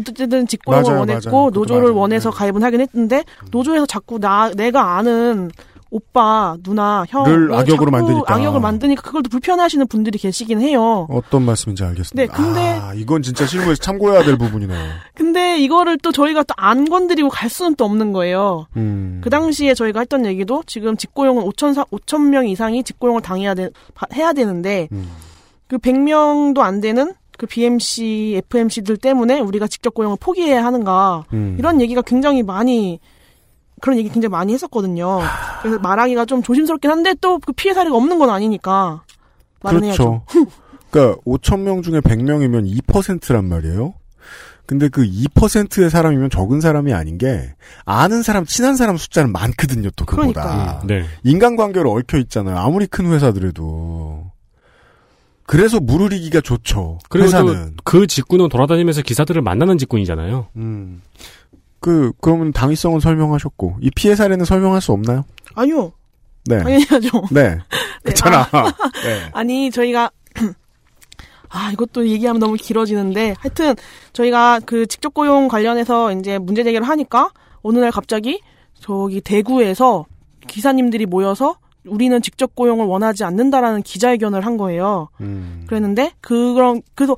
어쨌든 직고용을 맞아요, 원했고 맞아요. 노조를 맞아요. 원해서 네. 가입은 하긴 했는데 노조에서 자꾸 나 내가 아는 오빠, 누나, 형늘왜 악역으로 만드니까. 악역을 만드니까 그걸 또 불편해하시는 분들이 계시긴 해요. 어떤 말씀인지 알겠습니다. 네, 근데- 아, 이건 진짜 실무에서 참고해야 될 부분이네요. [laughs] 근데 이거를 또 저희가 또 안 건드리고 갈 수는 또 없는 거예요. 음. 그 당시에 저희가 했던 얘기도 지금 직고용은 5천 5천 명 이상이 직고용을 당해야 돼 바- 해야 되는데 음. 그 100명도 안 되는 그 BMC, FMC들 때문에 우리가 직접 고용을 포기해야 하는가 음. 이런 얘기가 굉장히 많이 그런 얘기 굉장히 많이 했었거든요. 그래서 말하기가 좀 조심스럽긴 한데 또 그 피해 사례가 없는 건 아니니까. 그렇죠. [laughs] 그러니까 5천 명 중에 100명이면 2%란 말이에요. 근데 그 2%의 사람이면 적은 사람이 아닌 게 아는 사람, 친한 사람 숫자는 많거든요. 또 그보다. 그러니까요. 네. 인간관계로 얽혀 있잖아요. 아무리 큰 회사들에도. 그래서 무르리기가 좋죠. 그리고 회사는. 또그 직군은 돌아다니면서 기사들을 만나는 직군이잖아요. 음. 그 그러면 당위성은 설명하셨고 이 피해 사례는 설명할 수 없나요? 아니요. 네. 당연히 하죠. [laughs] 네. 그렇잖아. 네. 아니 저희가 [clears throat] 아 이것도 얘기하면 너무 길어지는데 하여튼 저희가 그 직접 고용 관련해서 이제 문제 제기를 하니까 어느 날 갑자기 저기 대구에서 기사님들이 모여서 우리는 직접 고용을 원하지 않는다라는 기자회견을 한 거예요. 음. 그랬는데 그런 그래서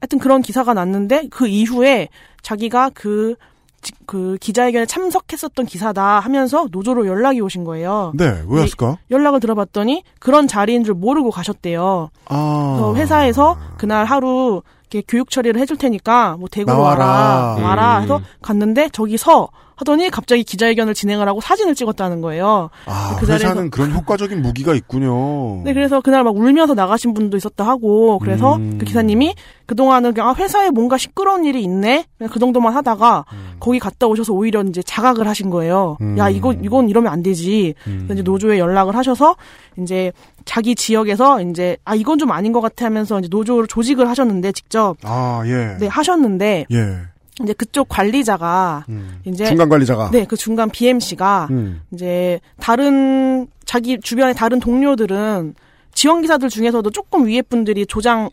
하여튼 그런 기사가 났는데 그 이후에 자기가 그, 지- 그 기자회견에 참석했었던 기사다 하면서 노조로 연락이 오신 거예요. 네. 왜였을까? 연락을 들어봤더니 그런 자리인 줄 모르고 가셨대요. 아. 그래서 회사에서 그날 하루 이렇게 교육 처리를 해줄 테니까 뭐 대구로 나와라. 와라 와라 음. 해서 갔는데 저기 서 하더니 갑자기 기자회견을 진행을 하고 사진을 찍었다는 거예요. 아, 그 자리에서- 회사는 그런 효과적인 무기가 있군요. 네, 그래서 그날 막 울면서 나가신 분도 있었다 하고, 그래서 음. 그 기사님이 그동안은 그냥 아, 회사에 뭔가 시끄러운 일이 있네? 그 정도만 하다가, 거기 갔다 오셔서 오히려 이제 자각을 하신 거예요. 음. 야, 이거, 이건 이러면 안 되지. 그래서 이제 노조에 연락을 하셔서, 이제 자기 지역에서 이제, 아, 이건 좀 아닌 것 같아 하면서 이제 노조를 조직을 하셨는데, 직접. 아, 예. 네, 하셨는데, 예. 이제 그쪽 관리자가 음. 이제 중간 관리자가. 네, 그 중간 BMC가 음. 이제 다른 자기 주변의 다른 동료들은 지원 기사들 중에서도 조금 위에 분들이 조장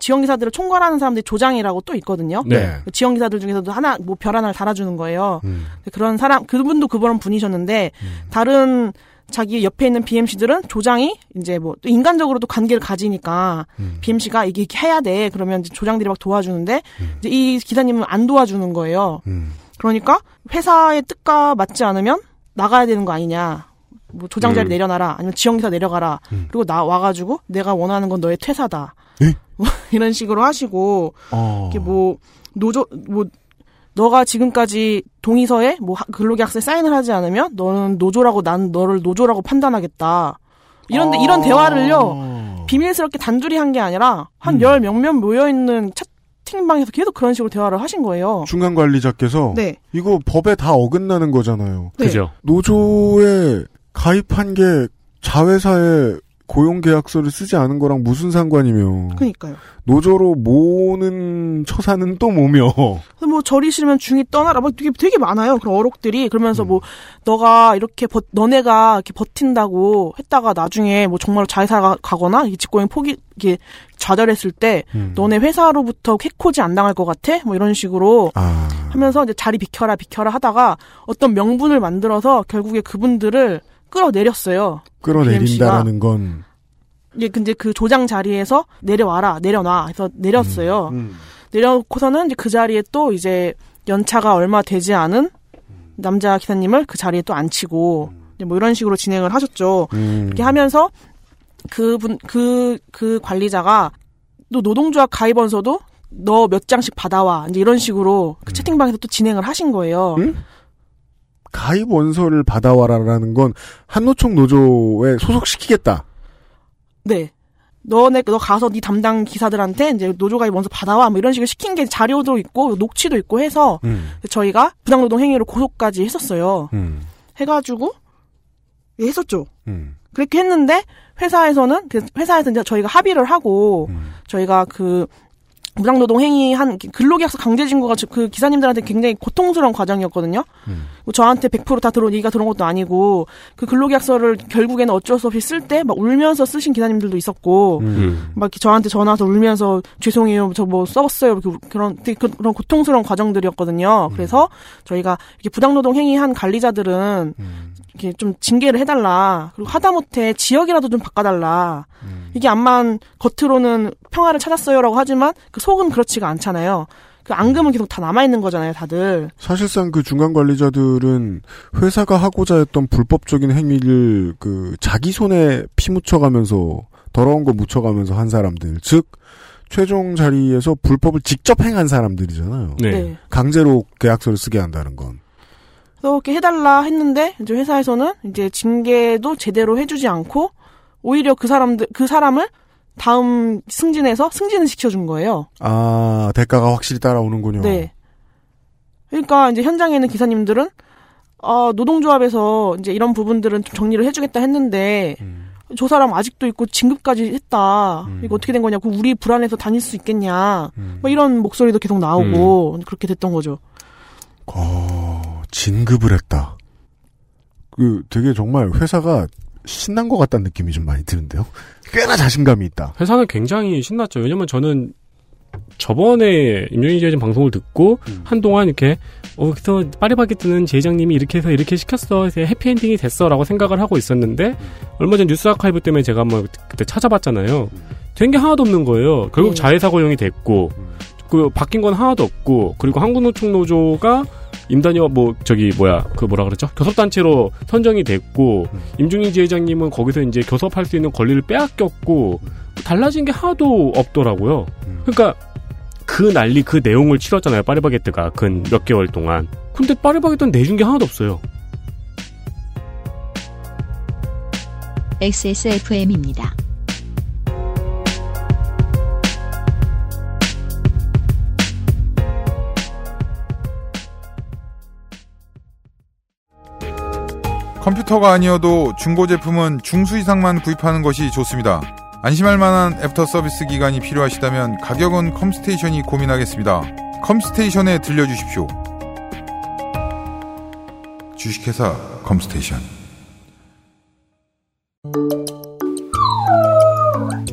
지원 기사들을 총괄하는 사람들이 조장이라고 또 있거든요. 네. 그 지원 기사들 중에서도 하나 뭐 별 하나를 달아주는 거예요. 음. 그런 사람 그분도 그런 분이셨는데 다른 자기 옆에 있는 BMC들은 조장이 이제 뭐또 인간적으로도 관계를 가지니까 음. BMC가 이게 해야 돼 그러면 조장들이 막 도와주는데 이제 이 기사님은 안 도와주는 거예요. 음. 그러니까 회사의 뜻과 맞지 않으면 나가야 되는 거 아니냐. 뭐 조장 자리 음. 내려놔라. 아니면 지원기사 내려가라. 음. 그리고 나 와가지고 내가 원하는 건 너의 퇴사다. 예? 뭐 [laughs] 이런 식으로 하시고 어. 이게 뭐 노조 뭐 너가 지금까지 동의서에 뭐 하- 근로계약서에 사인을 하지 않으면 너는 노조라고 난 너를 노조라고 판단하겠다. 이런데 이런 대화를요 비밀스럽게 단둘이 한 게 아니라 한 음. 열 몇몇 모여 있는 채팅방에서 계속 그런 식으로 대화를 하신 거예요. 중간 관리자께서 네. 이거 법에 다 어긋나는 거잖아요. 네. 그죠. 노조에 가입한 게 자회사에 고용계약서를 쓰지 않은 거랑 무슨 상관이며. 그러니까요. 노조로 모는 처사는 또 뭐며. 뭐 절이 싫으면 중이 떠나라. 막 되게 되게 많아요. 그런 어록들이. 그러면서 음. 뭐 너가 이렇게 버, 너네가 이렇게 버틴다고 했다가 나중에 뭐 정말 자회사가 가거나 이 직고용 포기 이게 좌절했을 때 음. 너네 회사로부터 해코지 안 당할 것 같아? 뭐 이런 식으로 아. 하면서 이제 자리 비켜라 비켜라 하다가 어떤 명분을 만들어서 결국에 그분들을 끌어내렸어요. 끌어내린다라는 건 예, 근데 그 조장 자리에서 내려와라, 내려놔. 해서 내렸어요. 음. 내려놓고서는 이제 그 자리에 또 이제 연차가 얼마 되지 않은 남자 기사님을 그 자리에 또 앉히고 이제 뭐 이런 식으로 진행을 하셨죠. 음. 이렇게 하면서 그분 그그 관리자가 또 노동조합 가입원서도 너 몇 장씩 받아와 이제 이런 식으로 그 채팅방에서 또 진행을 하신 거예요. 음? 가입 원서를 받아와라라는 건 한노총 노조에 소속시키겠다. 네. 너네 너 가서 네 담당 기사들한테 이제 노조 가입 원서 받아와 뭐 이런 식으로 시킨 게 자료도 있고 녹취도 있고 해서 음. 저희가 부당노동 행위로 고소까지 했었어요. 음. 해가지고 예, 했었죠. 음. 그렇게 했는데 회사에서는 그 회사에서 이제 저희가 합의를 하고 음. 저희가 그 무당노동 행위한 근로계약서 강제징고가 저- 그 기사님들한테 굉장히 고통스러운 과정이었거든요. 음. 뭐 저한테 100%다 들어온 얘기가 들어온 것도 아니고 그 근로계약서를 결국에는 어쩔 수 없이 쓸 때 막 울면서 쓰신 기사님들도 있었고 음. 막 저한테 전화 와서 울면서 죄송해요 저 뭐 써봤어요 울- 그런 되게 그- 그런 고통스러운 과정들이었거든요. 그래서 저희가 이렇게 부당노동 행위한 관리자들은 음. 이렇게 좀 징계를 해달라 그리고 하다못해 지역이라도 좀 바꿔달라 이게 암만 겉으로는 평화를 찾았어요라고 하지만 그 속은 그렇지가 않잖아요. 그 앙금은 계속 다 남아 있는 거잖아요, 다들. 사실상 그 중간 관리자들은 회사가 하고자 했던 불법적인 행위를 그 자기 손에 피 묻혀가면서 더러운 거 묻혀가면서 한 사람들, 즉 최종 자리에서 불법을 직접 행한 사람들이잖아요. 네. 강제로 계약서를 쓰게 한다는 건. 그래서 이렇게 해달라 했는데 이제 회사에서는 이제 징계도 제대로 해주지 않고 오히려 그 사람들 그 사람을 다음 승진해서 승진을 시켜준 거예요. 아 대가가 확실히 따라오는군요. 네. 그러니까 이제 현장에 있는 기사님들은 아 노동조합에서 이제 이런 부분들은 좀 정리를 해주겠다 했는데 음. 저 사람 아직도 있고 진급까지 했다. 음. 이거 어떻게 된 거냐고 우리 불안해서 다닐 수 있겠냐. 음. 뭐 이런 목소리도 계속 나오고 그렇게 됐던 거죠. 어, 진급을 했다. 그 되게 정말 회사가 신난 것 같다는 느낌이 좀 많이 드는데요. 꽤나 자신감이 있다. 회사는 굉장히 신났죠. 왜냐면 저는 저번에 임영희 제이장 방송을 듣고 음. 한동안 이렇게 어 그래서 파리바게뜨는 제이장님이 이렇게 해서 이렇게 시켰어 해서 해피엔딩이 됐어라고 생각을 하고 있었는데 얼마 전 뉴스 아카이브 때문에 제가 한번 그때 찾아봤잖아요. 된게 하나도 없는 거예요. 결국 네. 자회사 고용이 됐고 그 바뀐 건 하나도 없고 그리고 한국노총 노조가 임단위와 뭐 저기 뭐야 그 뭐라 그랬죠 교섭단체로 선정이 됐고 임중희 지회장님은 거기서 이제 교섭할 수 있는 권리를 빼앗겼고 달라진 게 하나도 없더라고요. 음. 그러니까 그 난리 그 내용을 치렀잖아요 파리바게뜨가 근 몇 개월 동안. 근데 파리바게뜨는 내준 게 하나도 없어요. XSFM입니다. 컴퓨터가 아니어도 중고 제품은 중수 이상만 구입하는 것이 좋습니다. 안심할 만한 애프터 서비스 기간이 필요하시다면 가격은 컴스테이션이 고민하겠습니다. 컴스테이션에 들려주십시오. 주식회사 컴스테이션.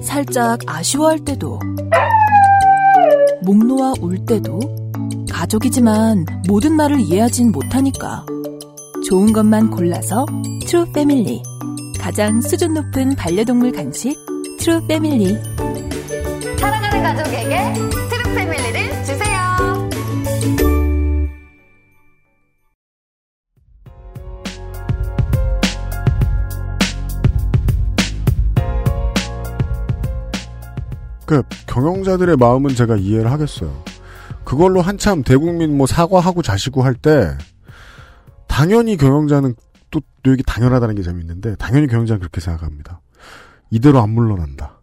살짝 아쉬워할 때도, 목 놓아 울 때도, 가족이지만 모든 말을 이해하진 못하니까. 좋은 것만 골라서 트루 패밀리. 가장 수준 높은 반려동물 간식 트루 패밀리. 사랑하는 가족에게 트루 패밀리를 주세요. 그 경영자들의 마음은 제가 이해를 하겠어요. 그걸로 한참 대국민 뭐 사과하고 자시고 할 때 당연히 경영자는 또, 또 여기 당연하다는 게 재밌는데 당연히 경영자는 그렇게 생각합니다. 이대로 안 물러난다.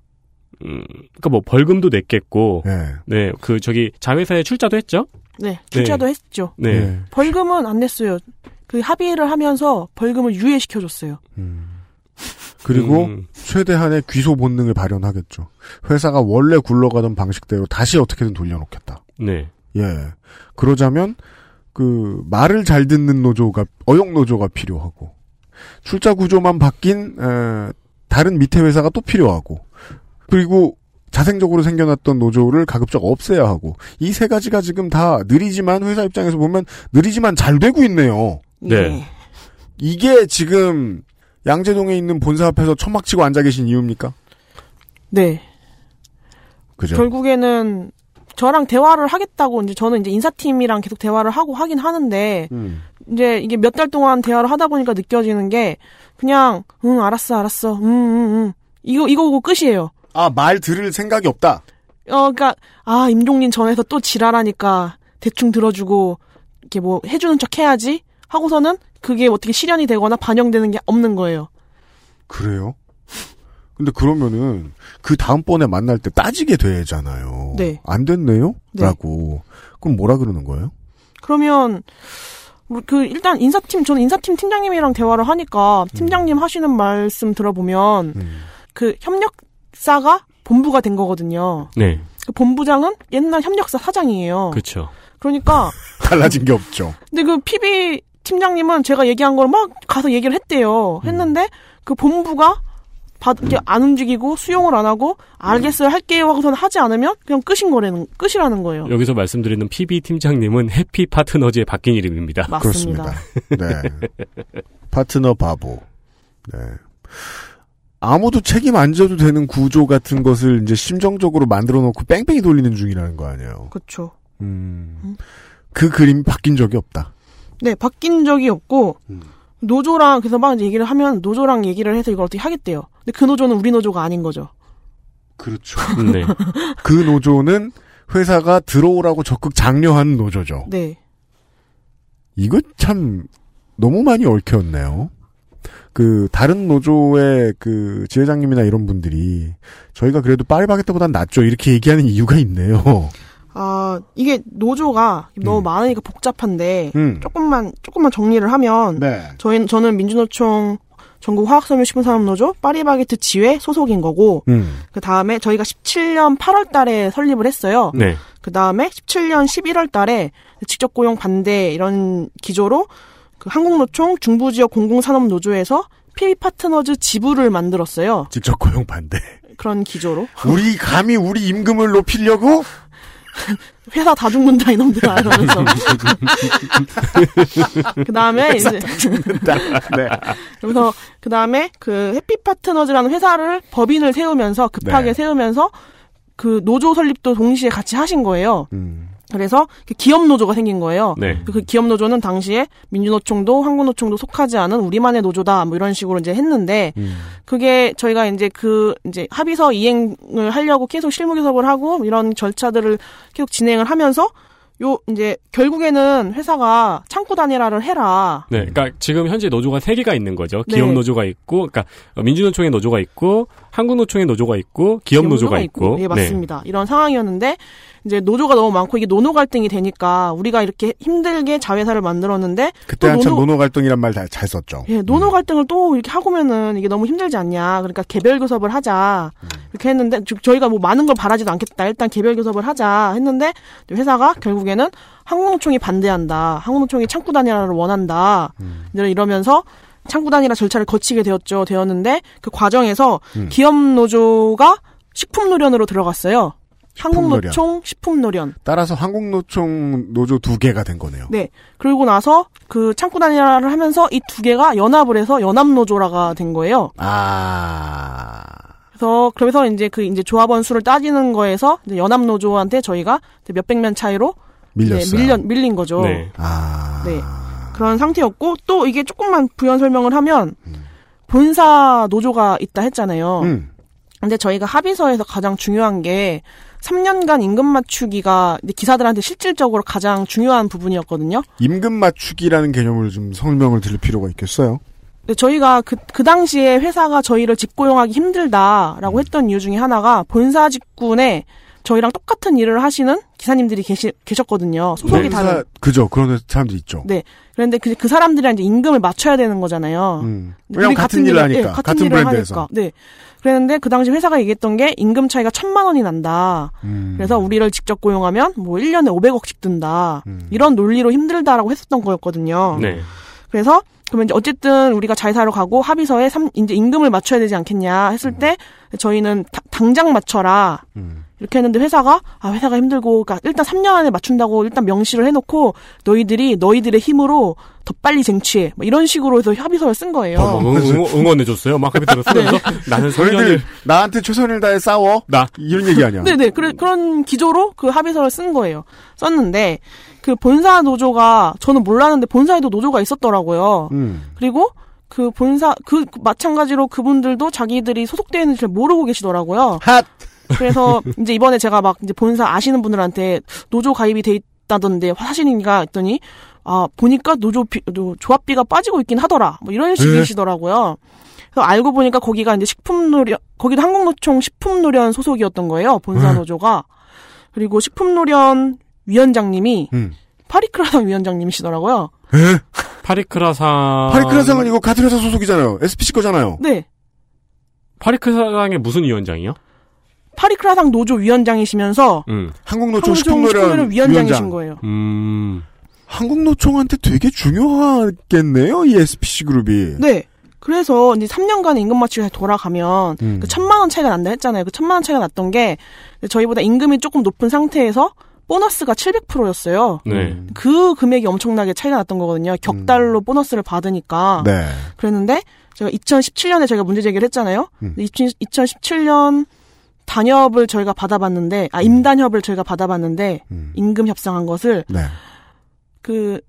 음, 그러니까 뭐 벌금도 냈겠고, 예. 네, 그 저기 자회사에 출자도 했죠. 네, 출자도 했죠. 네, 예. 벌금은 안 냈어요. 그 합의를 하면서 벌금을 유예시켜줬어요. 그리고 음. 최대한의 귀소 본능을 발현하겠죠. 회사가 원래 굴러가던 방식대로 다시 어떻게든 돌려놓겠다. 네, 예. 그러자면 그 말을 잘 듣는 노조가 어용 노조가 필요하고 출자 구조만 바뀐 에, 다른 밑에 회사가 또 필요하고 그리고 자생적으로 생겨났던 노조를 가급적 없애야 하고 이 세 가지가 지금 다 느리지만 회사 입장에서 보면 느리지만 잘 되고 있네요. 네. 이게 지금 양재동에 있는 본사 앞에서 천막 치고 앉아 계신 이유입니까? 네. 그죠? 결국에는 저랑 대화를 하겠다고 이제 저는 이제 인사팀이랑 계속 대화를 하고 하긴 하는데 음. 이제 이게 몇 달 동안 대화를 하다 보니까 느껴지는 게 그냥 응 알았어 알았어 음음음 이거 이거고 끝이에요. 아, 말 들을 생각이 없다. 어 그러니까 아 임종린 전에서 또 지랄하니까 대충 들어주고 이렇게 뭐 해주는 척 해야지 하고서는 그게 어떻게 실현이 되거나 반영되는 게 없는 거예요. 그래요? 근데 그러면은 그 다음번에 만날 때 따지게 되잖아요. 네. 안 됐네요? 네. 라고. 그럼 뭐라 그러는 거예요? 그러면 뭐그 일단 인사팀 저는 인사팀 팀장님이랑 대화를 하니까 팀장님 하시는 말씀 들어보면 그 협력사가 본부가 된 거거든요. 네, 그 본부장은 옛날 협력사 사장이에요. 그렇죠. 그러니까 [laughs] 달라진 게 없죠. 근데 그 PB 팀장님은 제가 얘기한 걸 막 가서 얘기를 했대요. 했는데 그 본부가 받, 이게 안 움직이고 수용을 안 하고 알겠어요 할게요 하고서는 하지 않으면 그냥 끝인 거라는 끝이라는 거예요. 여기서 말씀드리는 PB 팀장님은 해피 파트너즈에 바뀐 이름입니다. 맞습니다. 네. 파트너 바보. 네. 아무도 책임 안 져도 되는 구조 같은 것을 이제 심정적으로 만들어 놓고 뺑뺑이 돌리는 중이라는 거 아니에요. 그렇죠. 음. 그 그림이 바뀐 적이 없다. 네, 바뀐 적이 없고 노조랑 그래서 막 얘기를 하면 노조랑 얘기를 해서 이걸 어떻게 하겠대요. 근데 그 노조는 우리 노조가 아닌 거죠. 그렇죠. [laughs] 네. [laughs] 그 노조는 회사가 들어오라고 적극 장려하는 노조죠. 네. 이거 참 너무 많이 얽혔네요. 그 다른 노조의 그 지회장님이나 이런 분들이 저희가 그래도 파리바게뜨보단 낫죠 이렇게 얘기하는 이유가 있네요. [laughs] 아 이게 노조가 너무 많으니까 복잡한데 음. 조금만 조금만 정리를 하면 네. 저희 저는 민주노총 전국 화학섬유 식품 산업 노조 파리바게뜨 지회 소속인 거고 음. 그 다음에 저희가 17년 8월달에 설립을 했어요. 네. 그 다음에 17년 11월달에 직접 고용 반대 이런 기조로 그 한국노총 중부지역 공공산업 노조에서 PB 파트너즈 지부를 만들었어요. 직접 고용 반대. 그런 기조로 우리 감히 우리 임금을 높이려고 [laughs] 회사 다 죽는다 이놈들아 이러면서 [laughs] 그 다음에 이제 네. 그래서 그 다음에 그 해피 파트너즈라는 회사를 법인을 세우면서 급하게 네. 세우면서 그 노조 설립도 동시에 같이 하신 거예요. 음. 그래서 그 기업 노조가 생긴 거예요. 네. 그 기업 노조는 당시에 민주노총도 한국노총도 속하지 않은 우리만의 노조다 뭐 이런 식으로 이제 했는데 음. 그게 저희가 이제 그 이제 합의서 이행을 하려고 계속 실무 교섭을 하고 이런 절차들을 계속 진행을 하면서 요 이제 결국에는 회사가 창구 단일화를 해라. 네, 그러니까 지금 현재 노조가 세 개가 있는 거죠. 네. 기업 노조가 있고, 그러니까 민주노총의 노조가 있고, 한국노총의 노조가 있고, 기업 노조가 있고. 예, 맞습니다. 이런 상황이었는데 이제 노조가 너무 많고 이게 노노 갈등이 되니까 우리가 이렇게 힘들게 자회사를 만들었는데 그때 또 한참 노노- 노노 갈등이란 말 잘 썼죠. 예, 노노 갈등을 또 이렇게 하고면은 이게 너무 힘들지 않냐. 그러니까 개별 교섭을 하자. 이렇게 했는데 저- 저희가 뭐 많은 걸 바라지도 않겠다. 일단 개별 교섭을 하자 했는데 회사가 결국에는 한국노총이 반대한다. 한국노총이 창구 단일화를 원한다. 이제 이러면서 창구 단일화 절차를 거치게 되었죠. 되었는데 그 과정에서 음. 기업 노조가 식품 노련으로 들어갔어요. 항공노총 식품 노련. 따라서 한국노총 노조 두 개가 된 거네요. 네. 그리고 나서 그 창구 단일화를 하면서 이 두 개가 연합을 해서 연합노조라가 된 거예요. 아. 그래서 그래서 이제 그 이제 조합원 수를 따지는 거에서 이제 연합노조한테 저희가 몇백 명 차이로 밀렸어요. 네, 밀려 밀린 거죠. 네. 아. 네. 그런 상태였고 또 이게 조금만 부연 설명을 하면 음. 본사 노조가 있다 했잖아요. 음. 근데 저희가 합의서에서 가장 중요한 게 3년간 임금 맞추기가 기사들한테 실질적으로 가장 중요한 부분이었거든요. 임금 맞추기라는 개념을 좀 설명을 드릴 필요가 있겠어요. 저희가 그, 그 당시에 회사가 저희를 집고용하기 힘들다라고 했던 이유 중에 하나가 본사 직군에 저희랑 똑같은 일을 하시는 기사님들이 계시, 계셨거든요. 소속이 본사- 다른. 그죠. 그런 사람들 있죠. 네. 그런데 그, 그 사람들이랑 이제 임금을 맞춰야 되는 거잖아요. 음. 우리 왜냐면 같은 일을 하니까. 예, 같은, 같은 일을 브랜드에서. 하니까. 네. 그랬는데 그 당시 회사가 얘기했던 게 임금 차이가 천만 원이 난다. 음. 그래서 우리를 직접 고용하면 뭐 1년에 500억씩 든다. 음. 이런 논리로 힘들다라고 했었던 거였거든요. 네. 그래서 그러면 이제 어쨌든 우리가 자회사로 가고 합의서에 삼, 이제 임금을 맞춰야 되지 않겠냐 했을 때 저희는 다- 당장 맞춰라. 음. 이렇게 했는데 회사가 아 회사가 힘들고 그러니까 일단 3년 안에 맞춘다고 일단 명시를 해놓고 너희들이 너희들의 힘으로 더 빨리 쟁취해 뭐 이런 식으로 해서 합의서를 쓴 거예요. 어, 뭐 응, 원해줬어요 막 합의들을 [laughs] 쓰면서 나는 저희들 3년을 나한테 최선을 다해 싸워. 나 이런 얘기 아니야. 네네 [laughs] 그래 그런 기조로 그 합의서를 쓴 거예요. 썼는데 그 본사 노조가 저는 몰랐는데 본사에도 노조가 있었더라고요. 음. 그리고 그 본사 그 마찬가지로 그분들도 자기들이 소속되어 있는지 잘 모르고 계시더라고요. 핫. 그래서 [laughs] 이제 이번에 제가 막 이제 본사 아시는 분들한테 노조 가입이 돼 있다던데 사실인가 했더니 아 보니까 노조 비, 노- 조합비가 빠지고 있긴 하더라. 뭐 이런 식이시더라고요. 그래서 알고 보니까 거기가 이제 식품노련 거기도 한국노총 식품노련 소속이었던 거예요. 본사 음. 노조가 그리고 식품노련 위원장님이 음. 파리크라상 위원장님이시더라고요. 에? [laughs] 파리크라상 파리크라상은 이거 같은 회사 소속이잖아요. SPC 거잖아요. 네. 파리크라상의 무슨 위원장이요? 파리크라상 노조 위원장이시면서 음. 한국노총 식품노련 위원장이신 위원장. 거예요. 음. 한국노총한테 되게 중요하겠네요. 이 SPC 그룹이. 네. 그래서 이제 3년간 임금 맞추기가 돌아가면 음. 그 천만 원 차이가 난다 했잖아요. 그 천만 원 차이가 났던 게 저희보다 임금이 조금 높은 상태에서 보너스가 700%였어요. 네. 그 금액이 엄청나게 차이가 났던 거거든요. 격달로 보너스를 받으니까. 네. 그랬는데 제가 2017년에 저희가 문제 제기를 했잖아요. 음. 2017년 단협을 저희가 받아봤는데 아 임단협을 저희가 받아봤는데 음. 임금 협상한 것을 네. 그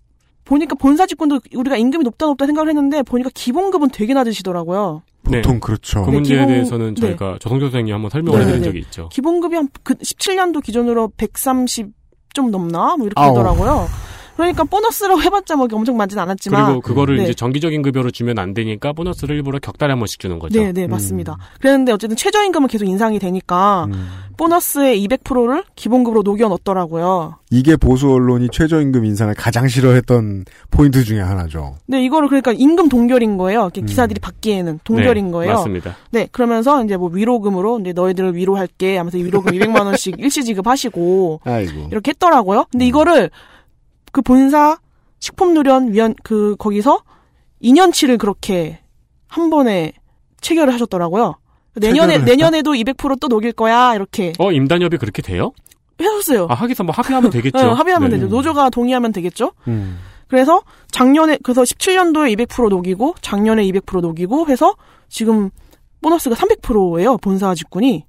보니까 본사 직군도 우리가 임금이 높다 높다 생각을 했는데 보니까 기본급은 되게 낮으시더라고요. 보통 그렇죠. 그 네, 문제에 기본- 대해서는 네. 저희가 조성조 선생님 한번 설명을 네, 해드린 네. 적이 있죠. 기본급이 한 그 17년도 기준으로 130 좀 넘나 뭐 이렇게 아우. 되더라고요. 그러니까 보너스라고 해봤자 뭐 엄청 많진 않았지만 그리고 그거를 네. 이제 정기적인 급여로 주면 안 되니까 보너스를 일부러 격달에 한 번씩 주는 거죠. 네, 네, 맞습니다. 그랬는데 어쨌든 최저임금은 계속 인상이 되니까 음. 보너스의 200%를 기본급으로 녹여 넣었더라고요. 이게 보수 언론이 최저임금 인상을 가장 싫어했던 포인트 중에 하나죠. 근데 이거를 그러니까 임금 동결인 거예요. 이렇게 음. 기사들이 받기에는 동결인 네, 거예요. 맞습니다. 네, 그러면서 이제 뭐 위로금으로 이제 너희들을 위로할게 하면서 위로금 200만 원씩 [laughs] 일시 지급하시고 아이고. 이렇게 했더라고요. 음. 근데 이거를 그 본사 식품노련 위원 그 거기서 2년치를 그렇게 한 번에 체결을 하셨더라고요. 내년에? 내년에도 200%또 녹일 거야 이렇게 어, 임단협이 그렇게 돼요? 해줬어요. 아, 하기서 뭐 합의하면 [laughs] 되겠죠. 네, 합의하면 네. 되죠. 노조가 동의하면 되겠죠. 음. 그래서 작년에 그래서 17년도에 200% 녹이고 작년에 200% 녹이고 해서 지금 보너스가 300%예요. 본사 직군이.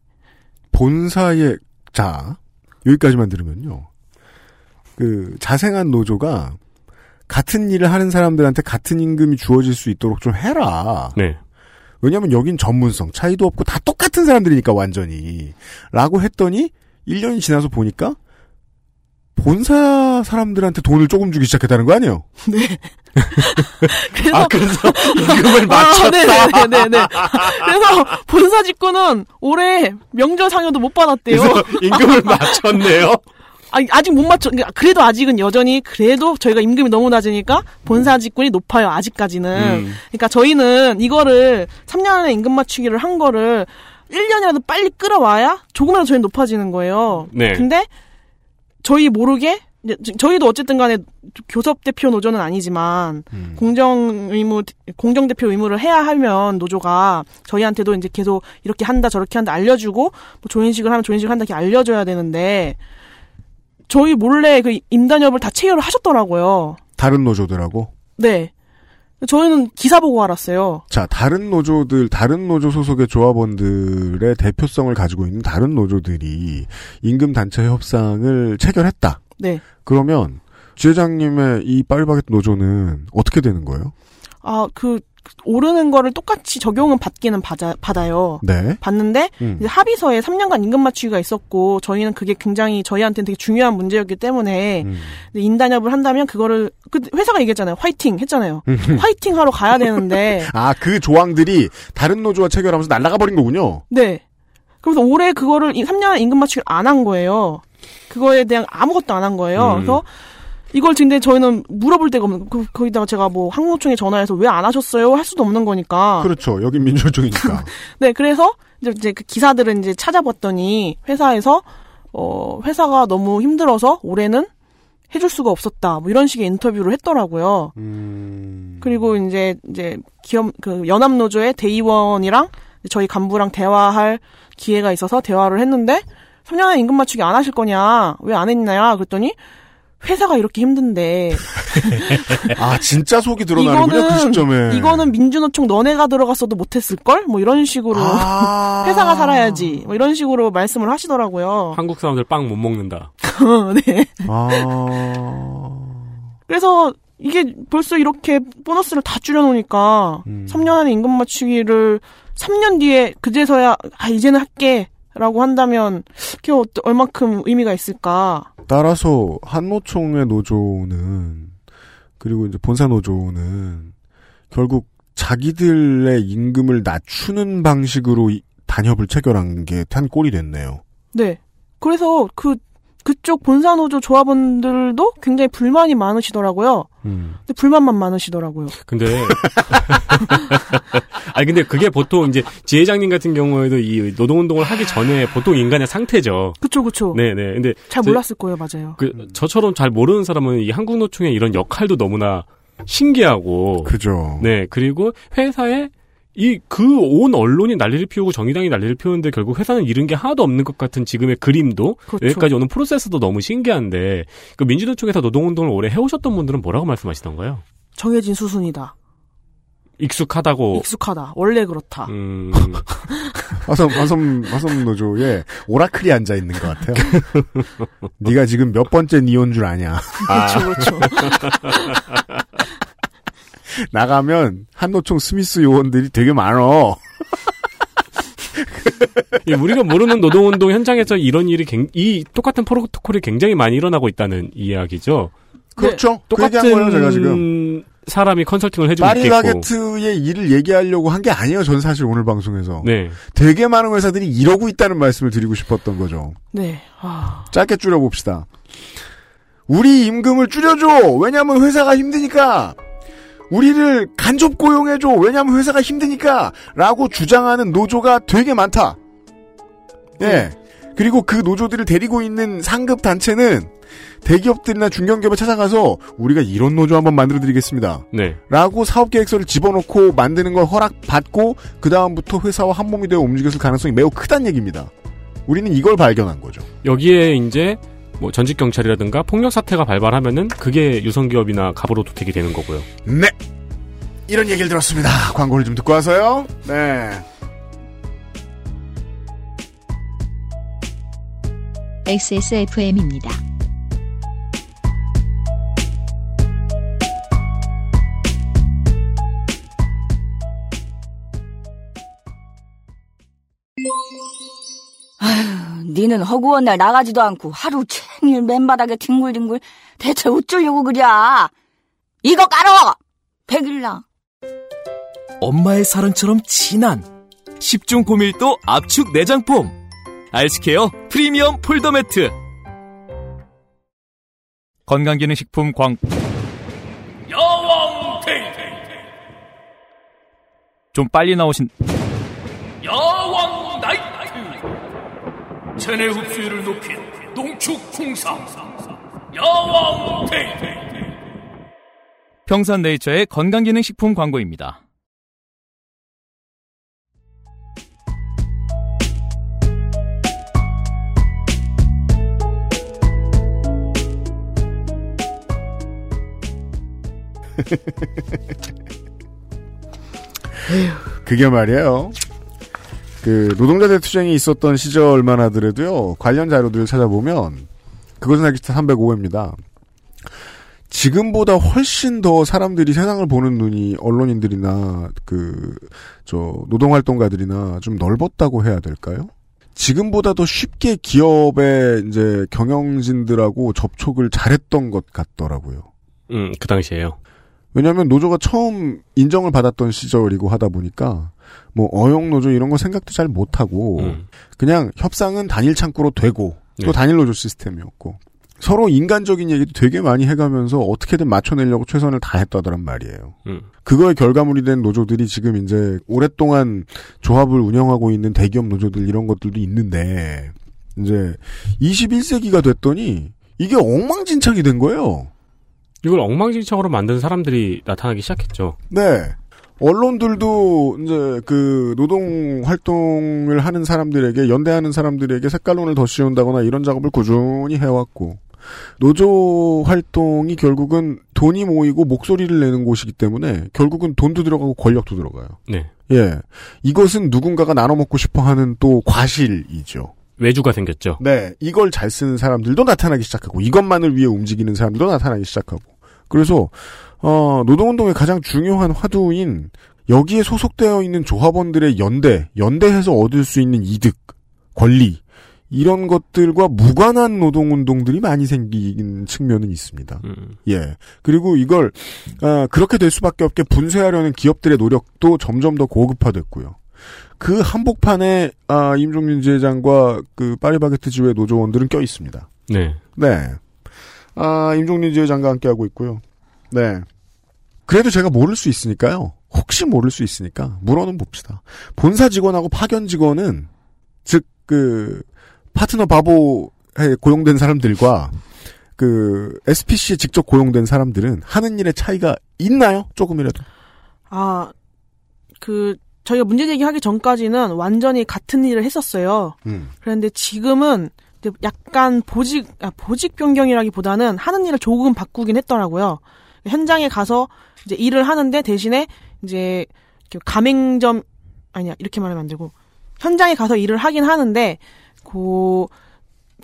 본사의 자 여기까지만 들으면요. 그 자생한 노조가 같은 일을 하는 사람들한테 같은 임금이 주어질 수 있도록 좀 해라. 네. 왜냐하면 여긴 전문성 차이도 없고 다 똑같은 사람들이니까 완전히 라고 했더니 1년이 지나서 보니까 본사 사람들한테 돈을 조금 주기 시작했다는 거 아니에요? [laughs] [laughs] 그래서 아, 그래서 임금을 아, 맞췄다. 네네 네네. 그래서 본사 직군은 올해 명절 상여도 못 받았대요. 그래서 임금을 [laughs] 맞췄네요. 아직 못 맞춰. 그러니까 그래도 아직은 여전히 그래도 저희가 임금이 너무 낮으니까 본사 직군이 높아요. 아직까지는. 음. 그러니까 저희는 이거를 3년 안에 임금 맞추기를 한 거를 1년이라도 빨리 끌어와야 조금이라도 저희 높아지는 거예요. 네. 근데 저희 모르게 저희도 어쨌든 간에 교섭 대표 노조는 아니지만 음. 공정 의무 공정 대표 의무를 해야 하면 노조가 저희한테도 이제 계속 이렇게 한다 저렇게 한다 알려주고 뭐 조인식을 하면 조인식을 한다 이렇게 알려줘야 되는데 저희 몰래 그 임단협을 다 체결을 하셨더라고요. 다른 노조들하고. 네. 저희는 기사 보고 알았어요. 자, 다른 노조들, 다른 노조 소속의 조합원들의 대표성을 가지고 있는 다른 노조들이 임금 단체 협상을 체결했다. 네. 그러면 지회장님의 이 파리바게트 노조는 어떻게 되는 거예요? 아, 그, 오르는 거를 똑같이 적용은 받기는 받아, 받아요. 네. 받는데, 음. 이제 합의서에 3년간 임금 맞추기가 있었고, 저희는 그게 굉장히 저희한테는 되게 중요한 문제였기 때문에, 음. 인단협을 한다면 그거를, 그, 회사가 얘기했잖아요. 화이팅! 했잖아요. 음. [laughs] 화이팅 하러 가야 되는데, [laughs] 아, 그 조항들이 다른 노조와 체결하면서 날아가 버린 거군요. 네. 그래서 올해 그거를 3년 임금 맞추기를 안 한 거예요. 그거에 대한 아무것도 안 한 거예요. 음. 그래서 이걸 근데 저희는 물어볼 데가 없는 그, 거기다가 제가 뭐 항노총에 전화해서 왜 안 하셨어요? 할 수도 없는 거니까. 그렇죠. 여긴 민주노총이니까. [laughs] 네, 그래서 이제, 이제 그 기사들을 이제 찾아봤더니 회사에서 어 회사가 너무 힘들어서 올해는 해줄 수가 없었다. 뭐 이런 식의 인터뷰를 했더라고요. 음. 그리고 이제 이제 기업 그 연합노조의 대의원이랑 저희 간부랑 대화할 기회가 있어서 대화를 했는데 3년 안에 임금 맞추기 안 하실 거냐? 왜 안 했냐? 그랬더니 회사가 이렇게 힘든데 [laughs] 아, 진짜 속이 드러나는군요, 그 시점에. 이거는 민주노총 너네가 들어갔어도 못했을 걸? 뭐 이런 식으로 아. [laughs] 회사가 살아야지. 뭐 이런 식으로 말씀을 하시더라고요. 한국 사람들 빵 못 먹는다. [laughs] 네. 아. 그래서 이게 벌써 이렇게 보너스를 다 줄여놓으니까 음. 3년 안에 임금 맞추기를 3년 뒤에 그제서야 아 이제는 할게 라고 한다면 그게 어- 얼만큼 의미가 있을까? 따라서 한노총의 노조는 그리고 이제 본사 노조는 결국 자기들의 임금을 낮추는 방식으로 이- 단협을 체결한 게 한 꼴이 됐네요. 네. 그래서 그 그쪽 본사 노조 조합원들도 굉장히 불만이 많으시더라고요. 음. 근데 불만만 많으시더라고요. 근데 [laughs] 아니 근데 그게 보통 이제 지회장님 같은 경우에도 이 노동 운동을 하기 전에 보통 인간의 상태죠. 그쵸 그쵸. 네네. 근데 잘 저- 몰랐을 거예요, 맞아요. 그 저처럼 잘 모르는 사람은 이 한국 노총의 이런 역할도 너무나 신기하고 그죠. 네 그리고 회사에 이 그 온 언론이 난리를 피우고 정의당이 난리를 피우는데 결국 회사는 잃은 게 하나도 없는 것 같은 지금의 그림도 그렇죠. 여기까지 오는 프로세스도 너무 신기한데 그 민주노 쪽에서 노동운동을 오래 해오셨던 분들은 뭐라고 말씀하시던가요? 정해진 수순이다. 익숙하다고 익숙하다. 원래 그렇다. 음, 화섬 화섬 화섬 노조에 오라클이 앉아 있는 것 같아요. [laughs] 네가 지금 몇 번째 니온 줄 아냐? 그렇죠, 그렇죠. [laughs] [laughs] 나가면 한노총 스미스 요원들이 되게 많어. 예, 우리가 모르는 노동운동 현장에서 이런 일이 굉- 이 똑같은 프로토콜이 굉장히 많이 일어나고 있다는 이야기죠. 그렇죠. 그 똑같은 얘기한 거예요, 제가 지금. 사람이 컨설팅을 해주고 있겠고. 파리바게트의 일을 얘기하려고 한 게 아니에요. 전 사실 오늘 방송에서. 네. 되게 많은 회사들이 이러고 있다는 말씀을 드리고 싶었던 거죠. 네. 아, 짧게 줄여봅시다. 우리 임금을 줄여줘! 왜냐면 회사가 힘드니까! 우리를 간접 고용해줘! 왜냐면 회사가 힘드니까! 라고 주장하는 노조가 되게 많다. 예. 그리고 그 노조들을 데리고 있는 상급 단체는 대기업들이나 중견기업에 찾아가서 우리가 이런 노조 한번 만들어 드리겠습니다. 네. 라고 사업 계획서를 집어넣고 만드는 걸 허락받고 그 다음부터 회사와 한 몸이 되어 움직였을 가능성이 매우 크다는 얘기입니다. 우리는 이걸 발견한 거죠. 여기에 이제 뭐 전직 경찰이라든가 폭력 사태가 발발하면은 그게 유성 기업이나 갑으로 도택이 되는 거고요. 네. 이런 얘기를 들었습니다. 광고를 좀 듣고 와서요. 네. XSFM입니다. 니는 허구한 날 나가지도 않고 하루 종일 맨바닥에 뒹굴뒹굴 대체 어쩌려고 그랴 이거 깔어 백일랑 엄마의 사랑처럼 진한 10중 고밀도 압축 내장폼. 알스케어 프리미엄 폴더 매트. 건강기능식품 광 야왕 테이테 좀 빨리 나오신 나이트 체내 흡수율을 높인 농축 홍삼 야왕 테이테 평산네이처의 건강기능식품 광고입니다. 그게 말이에요. 그 노동자들 투쟁이 있었던 시절만 하더라도요. 관련 자료들을 찾아보면 그것은 알기 싫다 305회입니다. 지금보다 훨씬 더 사람들이 세상을 보는 눈이 언론인들이나 그 저 노동 활동가들이나 좀 넓었다고 해야 될까요? 지금보다 더 쉽게 기업의 이제 경영진들하고 접촉을 잘했던 것 같더라고요. 음, 그 당시에요. 왜냐하면 노조가 처음 인정을 받았던 시절이고 하다 보니까 뭐 어용 노조 이런 거 생각도 잘 못하고 음. 그냥 협상은 단일 창구로 되고 또 네. 단일 노조 시스템이었고 서로 인간적인 얘기도 되게 많이 해가면서 어떻게든 맞춰내려고 최선을 다했다더란 말이에요. 음. 그거의 결과물이 된 노조들이 지금 이제 오랫동안 조합을 운영하고 있는 대기업 노조들 이런 것들도 있는데 이제 21세기가 됐더니 이게 엉망진창이 된 거예요. 이걸 엉망진창으로 만든 사람들이 나타나기 시작했죠. 네. 언론들도 이제 그 노동 활동을 하는 사람들에게 연대하는 사람들에게 색깔론을 더 씌운다거나 이런 작업을 꾸준히 해왔고 노조 활동이 결국은 돈이 모이고 목소리를 내는 곳이기 때문에 결국은 돈도 들어가고 권력도 들어가요. 네. 예. 이것은 누군가가 나눠 먹고 싶어 하는 또 과실이죠. 외주가 생겼죠. 네. 이걸 잘 쓰는 사람들도 나타나기 시작하고 이것만을 위해 움직이는 사람들도 나타나기 시작하고 그래서 어, 노동운동의 가장 중요한 화두인 여기에 소속되어 있는 조합원들의 연대, 연대해서 얻을 수 있는 이득, 권리 이런 것들과 무관한 노동운동들이 많이 생긴 측면은 있습니다. 음. 예. 그리고 이걸 아, 그렇게 될 수밖에 없게 분쇄하려는 기업들의 노력도 점점 더 고급화됐고요. 그 한복판에 아, 임종윤 지회장과 그 파리바게트 지회 노조원들은 껴 있습니다. 네. 네. 아, 임종민 지회장과 함께 하고 있고요. 네. 그래도 제가 모를 수 있으니까요. 혹시 모를 수 있으니까 물어는 봅시다. 본사 직원하고 파견 직원은 즉 그 파트너 바보에 고용된 사람들과 그 SPC에 직접 고용된 사람들은 하는 일의 차이가 있나요? 조금이라도. 아, 그, 저희가 문제 제기하기 전까지는 완전히 같은 일을 했었어요. 음. 그런데 지금은 약간 보직, 아, 보직 변경이라기보다는 하는 일을 조금 바꾸긴 했더라고요. 현장에 가서 이제 일을 하는데 대신에 이제 가맹점, 아니야, 이렇게 말하면 안 되고, 현장에 가서 일을 하긴 하는데, 그,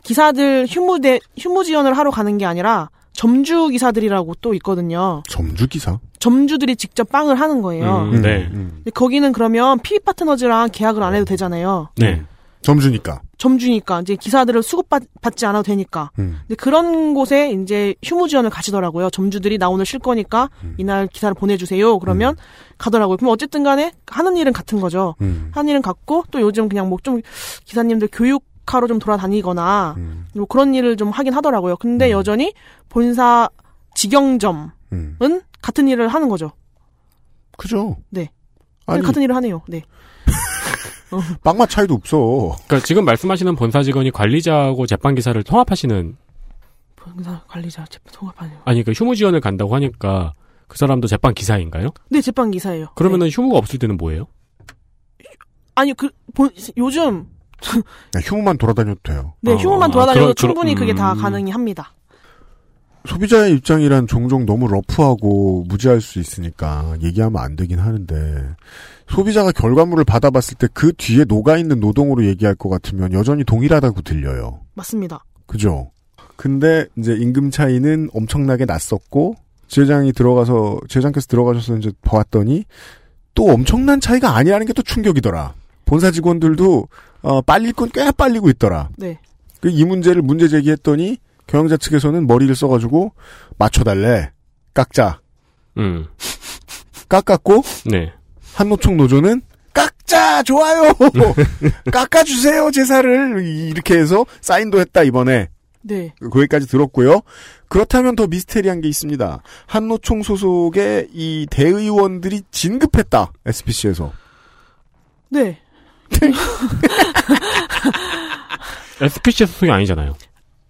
기사들 휴무대, 휴무 지원을 하러 가는 게 아니라, 점주 기사들이라고 또 있거든요. 점주 기사? 점주들이 직접 빵을 하는 거예요. 음, 네. 근데 거기는 그러면 PB 파트너즈랑 계약을 안 해도 되잖아요. 네. 점주니까. 점주니까 이제 기사들을 수급받지 않아도 되니까. 음. 근데 그런 곳에 이제 휴무 지원을 가시더라고요. 점주들이 나 오늘 쉴 거니까 이날 기사를 보내주세요. 그러면 가더라고요. 그럼 어쨌든 간에 하는 일은 같은 거죠. 음. 하는 일은 같고 또 요즘 그냥 뭐 좀 기사님들 교육 하러 좀 돌아다니거나 음. 뭐 그런 일을 좀 하긴 하더라고요. 근데 여전히 본사 직영점은 음. 같은 일을 하는 거죠. 그죠? 네. 아니, 같은 일을 하네요. 네. [laughs] 빵맛 차이도 없어. 그러니까 지금 말씀하시는 본사 직원이 관리자하고 제빵 기사를 통합하시는 본사 관리자 제빵 통합하네요. 아니 그 휴무 지원을 간다고 하니까 그 사람도 제빵 기사인가요? 네, 제빵 기사예요. 그러면은 휴무가 없을 때는 뭐예요? 아니 그 본, 요즘 휴무만 돌아다녀도 돼요. 네 아, 휴무만 돌아다녀도 그러- 충분히 그러- 그게 다 음. 가능히 합니다. 소비자의 입장이란 종종 너무 러프하고 무지할 수 있으니까 얘기하면 안 되긴 하는데 소비자가 결과물을 받아봤을 때 그 뒤에 녹아 있는 노동으로 얘기할 것 같으면 여전히 동일하다고 들려요. 맞습니다. 그죠? 근데 이제 임금 차이는 엄청나게 났었고 지회장이 들어가서 지회장께서 들어가셔서 이제 보았더니 또 엄청난 차이가 아니라는 게 또 충격이더라. 본사 직원들도 어, 빨릴 건 꽤 빨리고 있더라. 네. 그 이 문제를 문제 제기했더니 경영자 측에서는 머리를 써가지고 맞춰달래 깎자 음. 깎았고 네. 한노총 노조는 깎자 좋아요 [laughs] 깎아주세요 제사를 이렇게 해서 사인도 했다 이번에 네. 거기까지 들었고요. 그렇다면 더 미스테리한 게 있습니다. 한노총 소속의 이 대의원들이 진급했다. SPC에서. 네. [laughs] SPC 소속이 아니잖아요.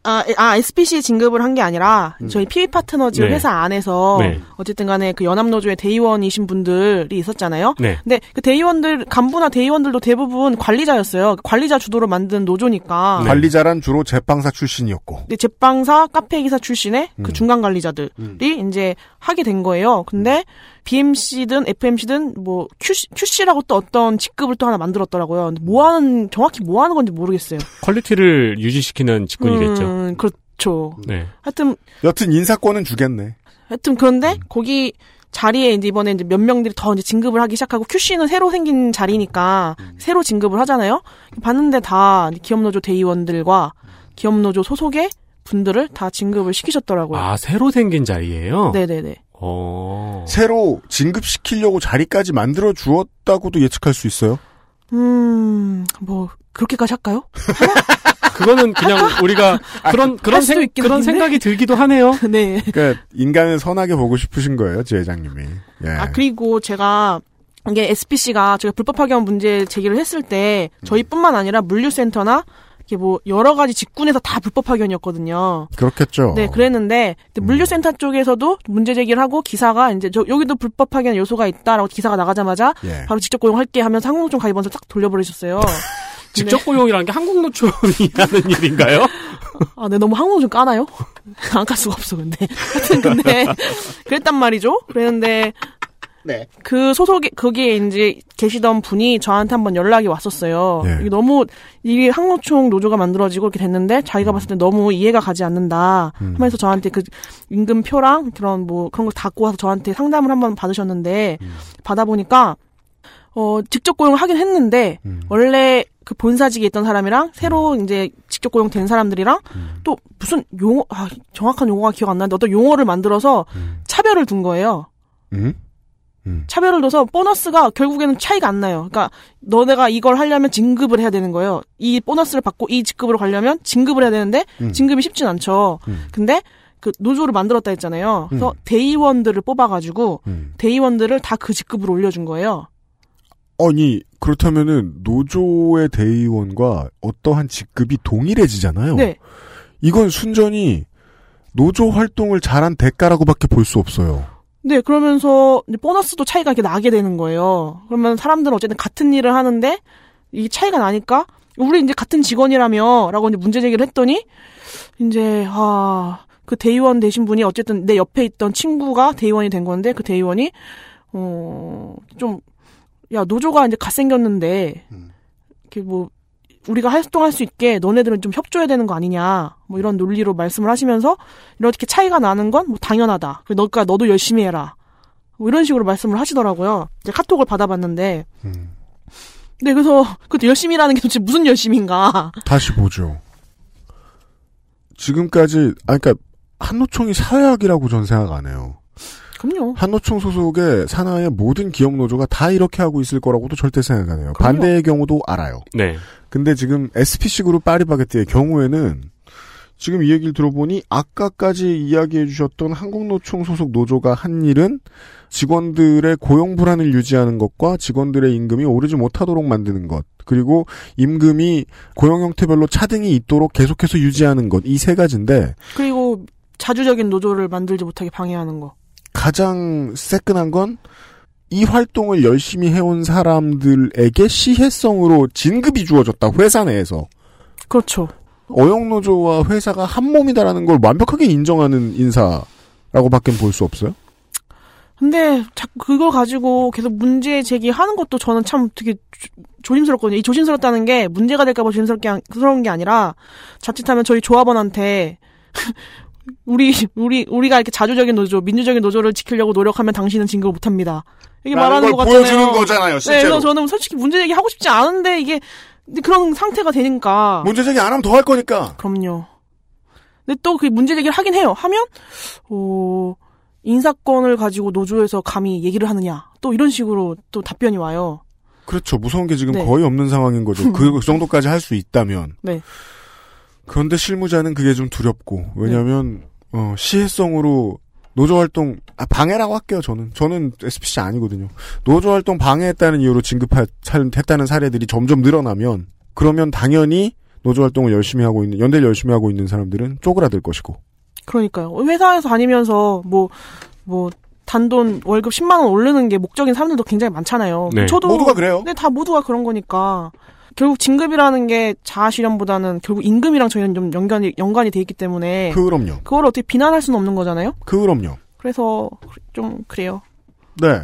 아, 에- 아, SPC 진급을 한 게 아니라 음. 저희 PB 파트너즈 네. 회사 안에서 네. 어쨌든 간에 그 연합노조의 대의원이신 분들이 있었잖아요. 네. 근데 그 대의원들 간부나 대의원들도 대부분 관리자였어요. 관리자 주도로 만든 노조니까. 관리자란 주로 제빵사 출신이었고. 근데 제빵사 카페 기사 출신의 음. 그 중간 관리자들이 이제 하게 된 거예요. 근데 BMC든 FMC든 뭐 QC, QC라고 또 어떤 직급을 또 하나 만들었더라고요. 근데 뭐 하는 정확히 뭐 하는 건지 모르겠어요. quality를 유지시키는 직군이겠죠. 음, 그렇죠. 네. 하여튼 여튼 인사권은 주겠네. 하여튼 그런데 거기 자리에 이제 이번에 이제 몇 명들이 더 이제 진급을 하기 시작하고 QC는 새로 생긴 자리니까 새로 진급을 하잖아요. 봤는데 다 기업노조 대의원들과 기업노조 소속의 분들을 다 진급을 시키셨더라고요. 아, 새로 생긴 자리예요? 네네네. 어. 새로 진급시키려고 자리까지 만들어 주었다고도 예측할 수 있어요. 음, 뭐 그렇게까지 할까요? [laughs] 그거는 그냥 우리가 그런 그런 할 수도 생, 그런 한데. 생각이 들기도 하네요. [laughs] 네. 그러니까 인간을 선하게 보고 싶으신 거예요, 지회장님이. 예. 아 그리고 제가 이게 SPC가 제가 불법 파견 문제 제기를 했을 때 저희뿐만 아니라 물류센터나 이게 뭐 여러 가지 직군에서 다 불법 파견이었거든요. 그렇겠죠. 네, 그랬는데 물류센터 쪽에서도 문제 제기를 하고 기사가 이제 저 여기도 불법 파견 요소가 있다라고 기사가 나가자마자 예. 바로 직접 고용할게 하면서 항공노총 가입원서 딱 돌려버리셨어요. [laughs] 직접 고용이라는 게 한국노총이 하는 일인가요? 아, 네, 너무 좀 까나요? [laughs] 안 깔 수가 없어, 근데. 하여튼, 근데, [laughs] 그랬단 말이죠? 그랬는데, 네. 그 소속에, 거기에 이제 계시던 분이 저한테 한번 연락이 왔었어요. 예. 이게 너무, 이게 항로총 노조가 만들어지고 이렇게 됐는데, 자기가 봤을 때 너무 이해가 가지 않는다. 음. 하면서 저한테 그 임금표랑 그런 뭐, 그런 걸 갖고 와서 저한테 상담을 한번 받으셨는데, 음. 받아보니까, 어, 직접 고용을 하긴 했는데, 음. 원래 그 본사직에 있던 사람이랑 새로 이제 직접 고용된 사람들이랑 음. 또 무슨 용어, 아, 정확한 용어가 기억 안 나는데 어떤 용어를 만들어서 차별을 둔 거예요. 음? 차별을 둬서 보너스가 결국에는 차이가 안 나요. 그러니까 너네가 이걸 하려면 진급을 해야 되는 거예요. 이 보너스를 받고 이 직급으로 가려면 진급을 해야 되는데 음. 진급이 쉽진 않죠. 근데 그 노조를 만들었다 했잖아요. 그래서 음. 대의원들을 뽑아가지고 음. 대의원들을 다 그 직급으로 올려준 거예요. 아니 그렇다면은 노조의 대의원과 어떠한 직급이 동일해지잖아요. 네. 이건 순전히 노조 활동을 잘한 대가라고밖에 볼 수 없어요. 네, 그러면서 이제 보너스도 차이가 이렇게 나게 되는 거예요. 그러면 사람들은 어쨌든 같은 일을 하는데 이 차이가 나니까 우리 이제 같은 직원이라며라고 이제 문제 제기를 했더니 이제 아, 그 대의원 되신 분이 어쨌든 내 옆에 있던 친구가 대의원이 된 건데 그 대의원이 어 좀 야 노조가 이제 갓생겼는데 이렇게 뭐 우리가 활동할 수 있게 너네들은 좀 협조해야 되는 거 아니냐 뭐 이런 논리로 말씀을 하시면서 이렇게 차이가 나는 건 뭐 당연하다. 그러니까 너가 너도 열심히 해라. 뭐 이런 식으로 말씀을 하시더라고요. 이제 카톡을 받아봤는데. 네 그래서 그 열심히라는 게 도대체 무슨 열심인가? 다시 보죠. 지금까지 아 그러니까 한노총이 사회학이라고 전 생각 안 해요. 그럼요. 한노총 소속의 산하의 모든 기업 노조가 다 이렇게 하고 있을 거라고도 절대 생각 안 해요. 그럼요. 반대의 경우도 알아요. 네. 근데 지금 SPC 그룹 파리바게뜨의 경우에는 지금 이 얘기를 들어보니 아까까지 이야기해 주셨던 한국노총 소속 노조가 한 일은 직원들의 고용 불안을 유지하는 것과 직원들의 임금이 오르지 못하도록 만드는 것 그리고 임금이 고용 형태별로 차등이 있도록 계속해서 유지하는 것 이 세 가지인데 그리고 자주적인 노조를 만들지 못하게 방해하는 거. 가장 새끈한 건 이 활동을 열심히 해온 사람들에게 시혜성으로 진급이 주어졌다 회사 내에서 그렇죠. 어영노조와 회사가 한 몸이다라는 걸 완벽하게 인정하는 인사라고밖에 볼수 없어요. 근데 자꾸 그걸 가지고 계속 문제 제기하는 것도 저는 참 되게 조- 조심스럽거든요. 이 조심스럽다는 게 문제가 될까봐 조심스럽게 게 아니라 자칫하면 저희 조합원한테 우리 우리 우리가 이렇게 자주적인 노조, 민주적인 노조를 지키려고 노력하면 당신은 진급을 못합니다. 이게 말하는 걸것 같잖아요. 보여주는 거잖아요, 네, 실제로. 그래서 저는 솔직히 문제 제기 하고 싶지 않은데 이게 그런 상태가 되니까. 문제 제기 안 하면 더 할 거니까. 그럼요. 근데 또 그 문제 제기를 하긴 해요. 하면 어 인사권을 가지고 노조에서 감히 얘기를 하느냐. 또 이런 식으로 또 답변이 와요. 그렇죠. 무서운 게 지금 네. 거의 없는 상황인 거죠. 그 [laughs] 정도까지 할 수 있다면. 네. 그런데 실무자는 그게 좀 두렵고 왜냐하면 어, 시혜성으로 노조 활동 아, 방해라고 할게요 저는 저는 SPC 아니거든요 노조 활동 방해했다는 이유로 진급했다는 사례들이 점점 늘어나면 그러면 당연히 노조 활동을 열심히 하고 있는 연대를 열심히 하고 있는 사람들은 쪼그라들 것이고 그러니까요. 회사에서 다니면서 뭐, 뭐, 단돈 월급 10만 원 오르는 게 목적인 사람들도 굉장히 많잖아요. 네. 저도. 모두가 그래요. 네, 다 모두가 그런 거니까. 결국 진급이라는 게 자아 실현보다는 결국 임금이랑 저희는 좀 연관이, 연관이 돼 있기 때문에. 그럼요. 그걸 어떻게 비난할 수는 없는 거잖아요? 그럼요 그래서 좀 그래요. 네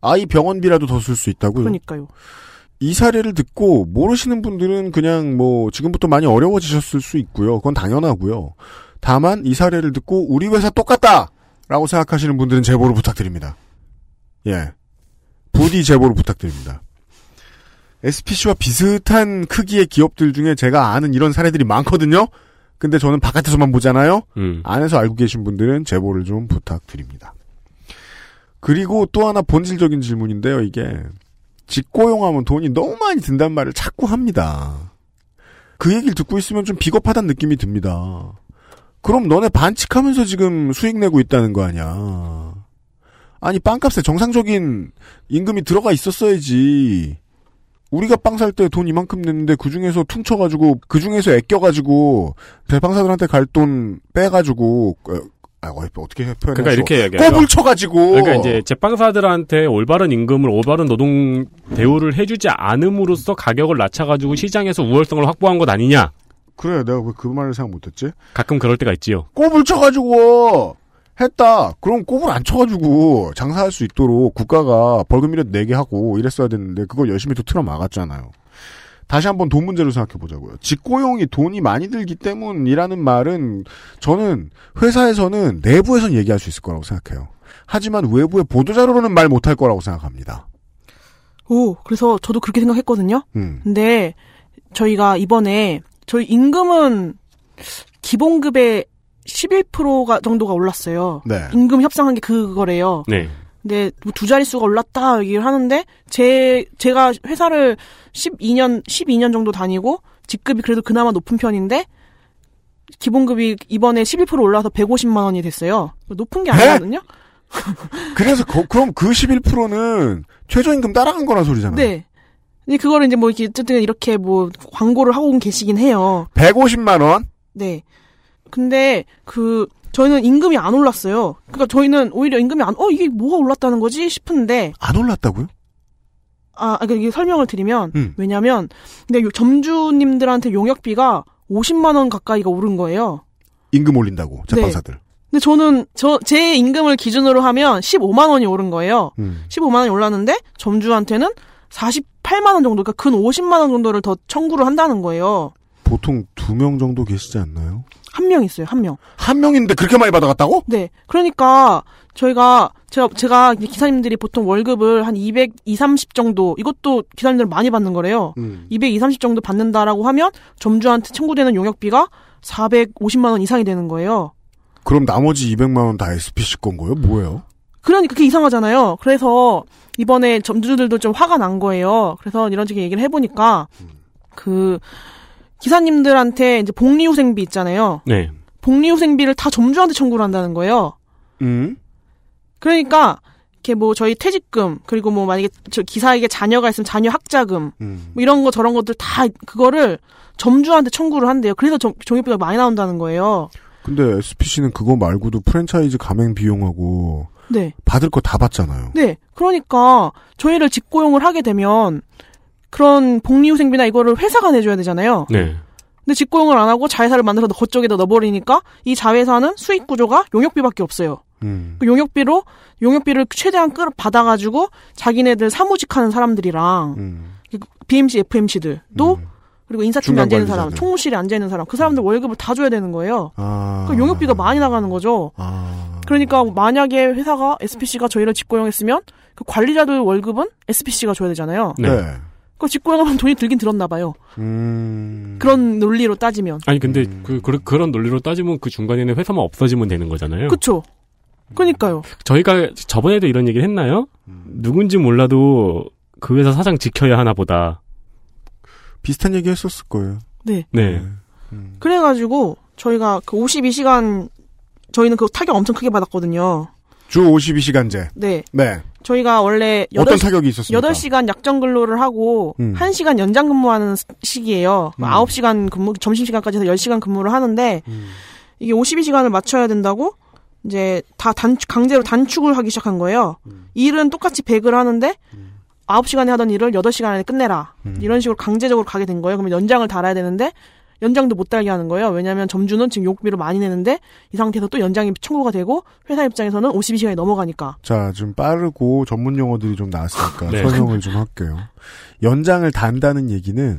아이 병원비라도 더 쓸 수 있다고요 그러니까요. 이 사례를 듣고 모르시는 분들은 그냥 뭐 지금부터 많이 어려워지셨을 수 있고요. 그건 당연하고요. 다만 이 사례를 듣고 우리 회사 똑같다! 라고 생각하시는 분들은 제보를 부탁드립니다. 예. 부디 제보를 부탁드립니다. SPC와 비슷한 크기의 기업들 중에 제가 아는 이런 사례들이 많거든요? 근데 저는 바깥에서만 보잖아요? 음. 안에서 알고 계신 분들은 제보를 좀 부탁드립니다. 그리고 또 하나 본질적인 질문인데요, 이게. 직고용하면 돈이 너무 많이 든단 말을 자꾸 합니다. 그 얘기를 듣고 있으면 좀 비겁하다는 느낌이 듭니다. 그럼 너네 반칙하면서 지금 수익 내고 있다는 거 아니야. 아니, 빵값에 정상적인 임금이 들어가 있었어야지. 우리가 빵 살 때 돈 이만큼 냈는데 그 중에서 퉁쳐가지고, 그 중에서 애껴가지고, 대빵사들한테 갈 돈 빼가지고, 어, 아, 어떻게 표현해? 그러니까 이렇게 얘기해요. 꼽을 쳐가지고. 그러니까 이제 제빵사들한테 올바른 임금을 올바른 노동 대우를 해주지 않음으로써 가격을 낮춰가지고 시장에서 우월성을 확보한 것 아니냐? 그래, 내가 왜 그 말을 생각 못했지? 가끔 그럴 때가 있지요. 꼽을 쳐가지고 했다. 그럼 꼽을 안 쳐가지고 장사할 수 있도록 국가가 벌금이라도 내게 하고 이랬어야 됐는데 그걸 열심히 또 틀어 막았잖아요. 다시 한번 돈 문제로 생각해 보자고요. 직고용이 돈이 많이 들기 때문이라는 말은 저는 회사에서는 내부에선 얘기할 수 있을 거라고 생각해요. 하지만 외부의 보도자료로는 말 못할 거라고 생각합니다. 오, 그래서 저도 그렇게 생각했거든요. 음. 근데 저희가 이번에 저희 임금은 기본급의 11%가 정도가 올랐어요. 네. 임금 협상한 게 그거래요. 네. 근데 뭐 두 자릿수가 올랐다 얘기를 하는데 제 제가 회사를 12년 12년 정도 다니고 직급이 그래도 그나마 높은 편인데 기본급이 이번에 11% 올라서 150만 원이 됐어요. 높은 게 아니거든요. 그래서 거- 그럼 그 11%는 최저임금 따라간 거란 소리잖아요. 네. 근데 그거를 이제 뭐 이렇게 어쨌든 이렇게 뭐 광고를 하고 계시긴 해요. 150만 원? 네. 근데 그 저희는 임금이 안 올랐어요. 그러니까 저희는 오히려 임금이 안, 어 이게 뭐가 올랐다는 거지 싶은데 안 올랐다고요? 아, 그러니까 이게 설명을 드리면 음. 왜냐면 근데 요- 점주님들한테 용역비가 50만 원 가까이가 오른 거예요. 임금 올린다고 제빵사들. 근데 저는 저 제 임금을 기준으로 하면 15만 원이 오른 거예요. 음. 15만 원이 올랐는데 점주한테는 48만 원 정도, 그러니까 근 50만 원 정도를 더 청구를 한다는 거예요. 보통 두 명 정도 계시지 않나요? 한 명 있어요, 한 명. 한 명인데 그렇게 많이 받아갔다고? 네. 그러니까 저희가 제가 제가 기사님들이 보통 월급을 한 200, 2, 30 정도 이것도 기사님들 많이 받는 거래요. 음. 200, 2, 30 정도 받는다라고 하면 점주한테 청구되는 용역비가 450만 원 이상이 되는 거예요. 그럼 나머지 200만 원 다 SPC 건 거예요? 뭐예요? 그러니까 그게 이상하잖아요. 그래서 이번에 점주들도 좀 화가 난 거예요. 그래서 이런 식의 얘기를 해보니까 그 기사님들한테 이제 복리후생비 있잖아요. 네. 복리후생비를 다 점주한테 청구를 한다는 거예요. 음? 그러니까 이렇게 뭐 저희 퇴직금 그리고 뭐 만약에 저 기사에게 자녀가 있으면 자녀 학자금 음. 뭐 이런 거 저런 것들 다 그거를 점주한테 청구를 한대요. 그래서 정- 종합비가 많이 나온다는 거예요. 근데 SPC는 그거 말고도 프랜차이즈 가맹 비용하고 네. 받을 거 다 받잖아요. 네. 그러니까 저희를 직고용을 하게 되면 그런 복리후생비나 이거를 회사가 내줘야 되잖아요. 네. 근데 직고용을 안 하고 자회사를 만들어서 그쪽에다 넣어버리니까 이 자회사는 수익 구조가 용역비밖에 없어요. 음. 그 용역비로 용역비를 최대한 끌어 받아가지고 자기네들 사무직하는 사람들이랑 음. BMC, FMC들도 그리고 인사팀에 앉아 있는 사람. 총무실에 앉아 있는 사람, 그 사람들 월급을 다 줘야 되는 거예요. 아. 그 용역비가 많이 나가는 거죠. 그러니까 만약에 회사가 SPC가 저희를 직고용했으면 그 관리자들 월급은 SPC가 줘야 되잖아요. 네. 그 직고용하면 돈이 들긴 들었나 봐요. 음. 그런 논리로 따지면. 아니 근데 그, 그 그 런 논리로 따지면 그 중간에는 회사만 없어지면 되는 거잖아요. 그쵸? 그니까요. 저희가 저번에도 이런 얘기를 했나요? 누군지 몰라도 그 회사 사장 지켜야 하나 보다. 비슷한 얘기 했었을 거예요. 네. 네. 그래가지고 저희가 그 52시간 저희는 그 타격 엄청 크게 받았거든요. 주 52시간제. 네. 네. 저희가 원래 어떤 타격이 있었습니까? 8시간 약정 근로를 하고 음. 1시간 연장 근무하는 스- 시기예요. 음. 9시간 근무 점심 시간까지 해서 10시간 근무를 하는데 음. 이게 52시간을 맞춰야 된다고 이제 다 단축 강제로 단축을 하기 시작한 거예요. 음. 일은 똑같이 100을 하는데 9시간에 하던 일을 8시간 안에 끝내라. 음. 이런 식으로 강제적으로 가게 된 거예요. 그러면 연장을 달아야 되는데 연장도 못 달게 하는 거예요. 왜냐하면 점주는 지금 욕비를 많이 내는데 이 상태에서 또 연장이 청구가 되고 회사 입장에서는 52시간이 넘어가니까. 자, 좀 빠르고 전문 용어들이 좀 나왔으니까 [laughs] 네. 설명을 좀 할게요. 연장을 단다는 얘기는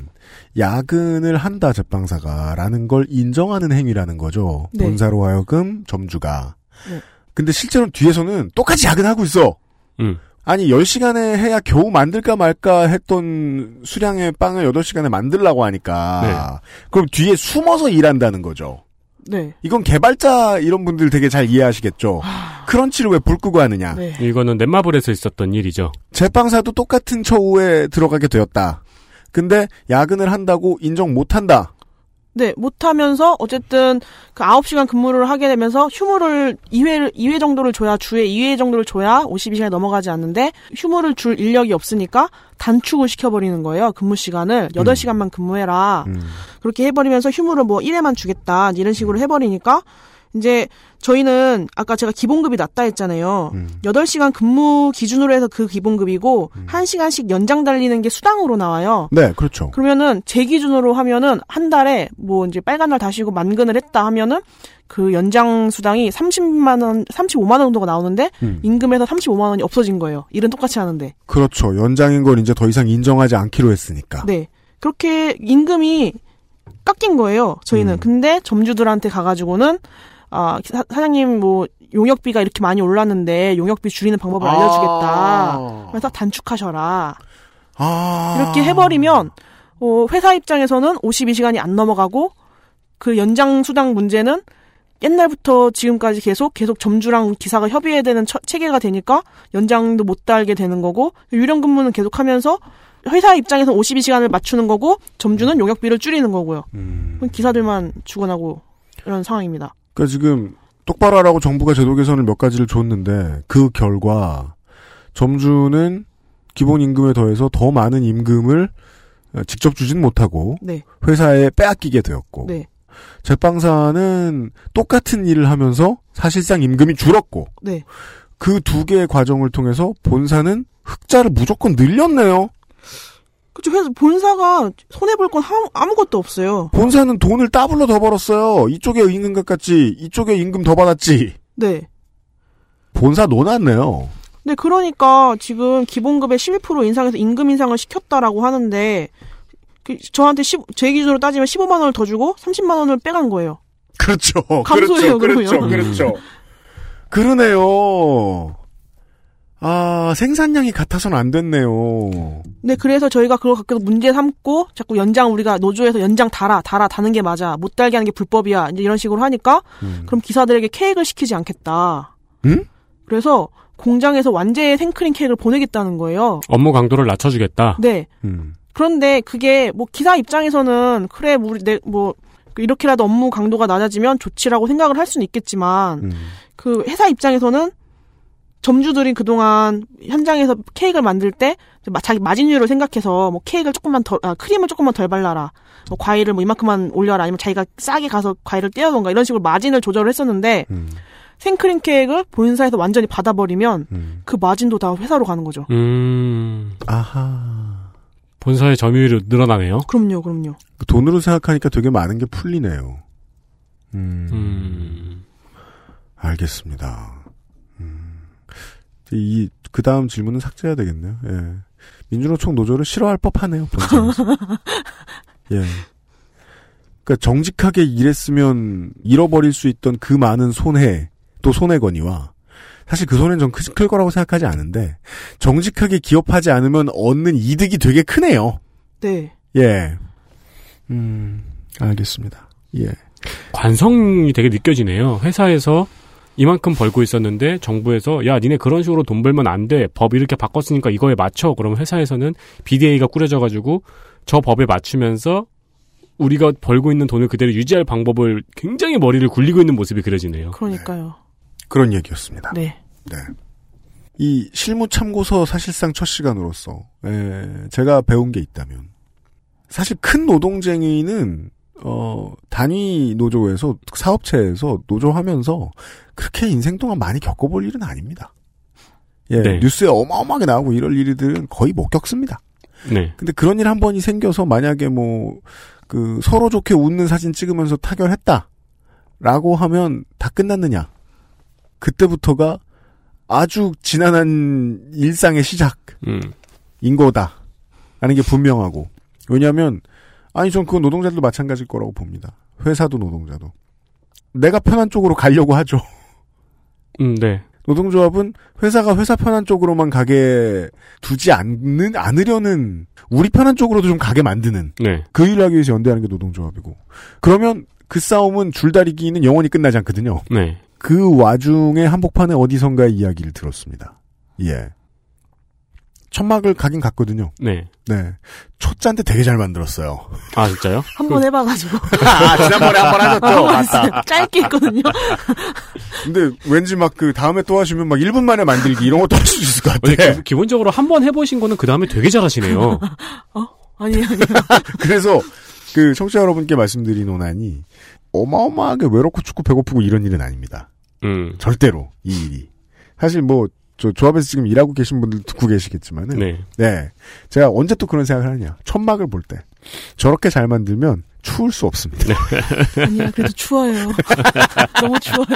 야근을 한다 제빵사가라는 걸 인정하는 행위라는 거죠. 네. 본사로 하여금 점주가. 네. 근데 실제로 뒤에서는 똑같이 야근하고 있어. 음. 아니 10시간에 해야 겨우 만들까 말까 했던 수량의 빵을 8시간에 만들라고 하니까 그럼 뒤에 숨어서 일한다는 거죠. 네. 이건 개발자 이런 분들 되게 잘 이해하시겠죠. 크런치를 왜 불 끄고 하느냐. 네. 이거는 넷마블에서 있었던 일이죠. 제빵사도 똑같은 처우에 들어가게 되었다. 근데 야근을 한다고 인정 못한다. 네, 못하면서 어쨌든 그 9시간 근무를 하게 되면서 휴무를 2회, 2회 정도를 줘야 주에 2회 정도를 줘야 52시간이 넘어가지 않는데 휴무를 줄 인력이 없으니까 단축을 시켜버리는 거예요. 근무 시간을 8시간만 근무해라. 그렇게 해버리면서 휴무를 뭐 1회만 주겠다. 이런 식으로 해버리니까 이제 저희는 아까 제가 기본급이 낮다 했잖아요. 8시간 근무 기준으로 해서 그 기본급이고 1시간씩 연장 달리는 게 수당으로 나와요. 네, 그렇죠. 그러면은 제 기준으로 하면은 한 달에 뭐 이제 빨간 날 다시고 만근을 했다 하면은 그 연장 수당이 30만 원, 35만 원 정도가 나오는데 음. 임금에서 35만 원이 없어진 거예요. 일은 똑같이 하는데. 그렇죠. 연장인 걸 이제 더 이상 인정하지 않기로 했으니까. 네. 그렇게 임금이 깎인 거예요. 저희는. 음. 근데 점주들한테 가가지고는 아 사, 사장님 뭐 용역비가 이렇게 많이 올랐는데 용역비 줄이는 방법을 아. 알려주겠다. 그래서 단축하셔라. 아. 이렇게 해버리면 어, 회사 입장에서는 52시간이 안 넘어가고 그 연장 수당 문제는 옛날부터 지금까지 계속 계속 점주랑 기사가 협의해야 되는 처- 체계가 되니까 연장도 못 달게 되는 거고 유령 근무는 계속 하면서 회사 입장에서 52시간을 맞추는 거고 점주는 용역비를 줄이는 거고요. 그럼 기사들만 죽어나고 이런 상황입니다. 그러니까 지금 똑바로 하라고 정부가 제도 개선을 몇 가지를 줬는데 그 결과 점주는 기본 임금에 더해서 더 많은 임금을 어, 직접 주진 못하고 네. 회사에 빼앗기게 되었고 네. 제빵사는 똑같은 일을 하면서 사실상 임금이 줄었고 네. 그두 개의 과정을 통해서 본사는 흑자를 무조건 늘렸네요. 그쵸. 그래서 본사가 손해 볼 건 아무- 아무것도 없어요. 본사는 돈을 따블로 더 벌었어요. 이쪽에 임금 깎았지, 이쪽에 임금 더 받았지. 네. 본사 논았네요. 네, 그러니까 지금 기본급의 12% 인상해서 임금 인상을 시켰다라고 하는데 그 저한테 10, 제 기준으로 따지면 15만 원을 더 주고 30만 원을 빼간 거예요. 그렇죠. 감소해요, 그렇죠. 그러면. 그렇죠. 그렇죠. 그러네요. 아, 생산량이 같아서는 안 됐네요. 네, 그래서 저희가 그걸 갖고 문제 삼고 자꾸 연장 우리가 노조에서 연장 달아, 달아, 다는 게 맞아. 못 달게 하는 게 불법이야. 이제 이런 식으로 하니까 그럼 기사들에게 케이크를 시키지 않겠다. 음? 그래서 공장에서 완제의 생크림 케이크를 보내겠다는 거예요. 업무 강도를 낮춰주겠다. 네. 음. 그런데 그게 뭐 기사 입장에서는 그래 우리 내 뭐 이렇게라도 업무 강도가 낮아지면 좋지라고 생각을 할 수는 있겠지만 음. 그 회사 입장에서는 점주들이 그동안 현장에서 케이크를 만들 때 마- 자기 마진율을 생각해서 뭐 케이크를 조금만 덜 아, 크림을 조금만 덜 발라라 뭐 과일을 뭐 이만큼만 올려라 아니면 자기가 싸게 가서 과일을 떼어던가 이런 식으로 마진을 조절을 했었는데 생크림 케이크를 본사에서 완전히 받아버리면 그 마진도 다 회사로 가는 거죠. 음. 아하. 본사의 점유율이 늘어나네요. 그럼요, 그럼요. 돈으로 생각하니까 되게 많은 게 풀리네요. 음. 음. 알겠습니다. 음. 이, 그 다음 질문은 삭제해야 되겠네요. 예. 민주노총 노조를 싫어할 법하네요. [laughs] 예. 그니까 정직하게 일했으면 잃어버릴 수 있던 그 많은 손해, 또 손해거니와, 사실 그 손해는 전 클, 클 거라고 생각하지 않은데, 정직하게 기업하지 않으면 얻는 이득이 되게 크네요. 네. 예. 음, 알겠습니다. 예. 관성이 되게 느껴지네요. 회사에서 이만큼 벌고 있었는데 정부에서 야 니네 그런 식으로 돈 벌면 안 돼. 법 이렇게 바꿨으니까 이거에 맞춰. 그러면 회사에서는 BDA가 꾸려져 가지고 저 법에 맞추면서 우리가 벌고 있는 돈을 그대로 유지할 방법을 굉장히 머리를 굴리고 있는 모습이 그려지네요. 그러니까요. 그런 얘기였습니다. 네. 네. 이 실무 참고서 사실상 첫 시간으로서 에, 제가 배운 게 있다면 사실 큰 노동쟁이는 어, 단위 노조에서 사업체에서 노조하면서 그렇게 인생 동안 많이 겪어볼 일은 아닙니다. 예, 네. 뉴스에 어마어마하게 나오고 이럴 일들은 거의 못 겪습니다. 네. 근데 그런 일 한 번이 생겨서 만약에 뭐, 그, 서로 좋게 웃는 사진 찍으면서 타결했다. 라고 하면 다 끝났느냐. 그때부터가 아주 지난한 일상의 시작인 음. 거다. 라는 게 분명하고. 왜냐하면, 아니, 전 그건 노동자들도 마찬가지일 거라고 봅니다. 회사도 노동자도. 내가 편한 쪽으로 가려고 하죠. [laughs] 음, 네. 노동조합은 회사가 회사 편한 쪽으로만 가게 두지 않는, 않으려는, 우리 편한 쪽으로도 좀 가게 만드는. 네. 그 일을 하기 위해서 연대하는 게 노동조합이고. 그러면 그 싸움은 줄다리기는 영원히 끝나지 않거든요. 네. 그 와중에 한복판에 어디선가의 이야기를 들었습니다. 예. 천막을 가긴 갔거든요. 네. 네. 첫 잔데 되게 잘 만들었어요. 아, 진짜요? [laughs] 한 번 해봐가지고. [laughs] 아, 지난번에 한 번 하셨죠? 맞다. 짧게 했거든요. [laughs] 근데 왠지 막 그 다음에 또 하시면 막 1분 만에 만들기 이런 것도 할 수 있을 것 같아. 기, 기본적으로 한 번 해보신 거는 그 다음에 되게 잘 하시네요. 아니, 아니. 그래서 그 청취자 여러분께 말씀드리노나니 어마어마하게 외롭고 춥고 배고프고 이런 일은 아닙니다. 음. 절대로 이 일이. 사실 뭐 저 조합에서 지금 일하고 계신 분들 듣고 계시겠지만은 네. 네. 제가 언제 또 그런 생각을 하냐. 천막을 볼 때 저렇게 잘 만들면 추울 수 없습니다. [laughs] 아니야, 그래도 추워요. [laughs] 너무 추워요.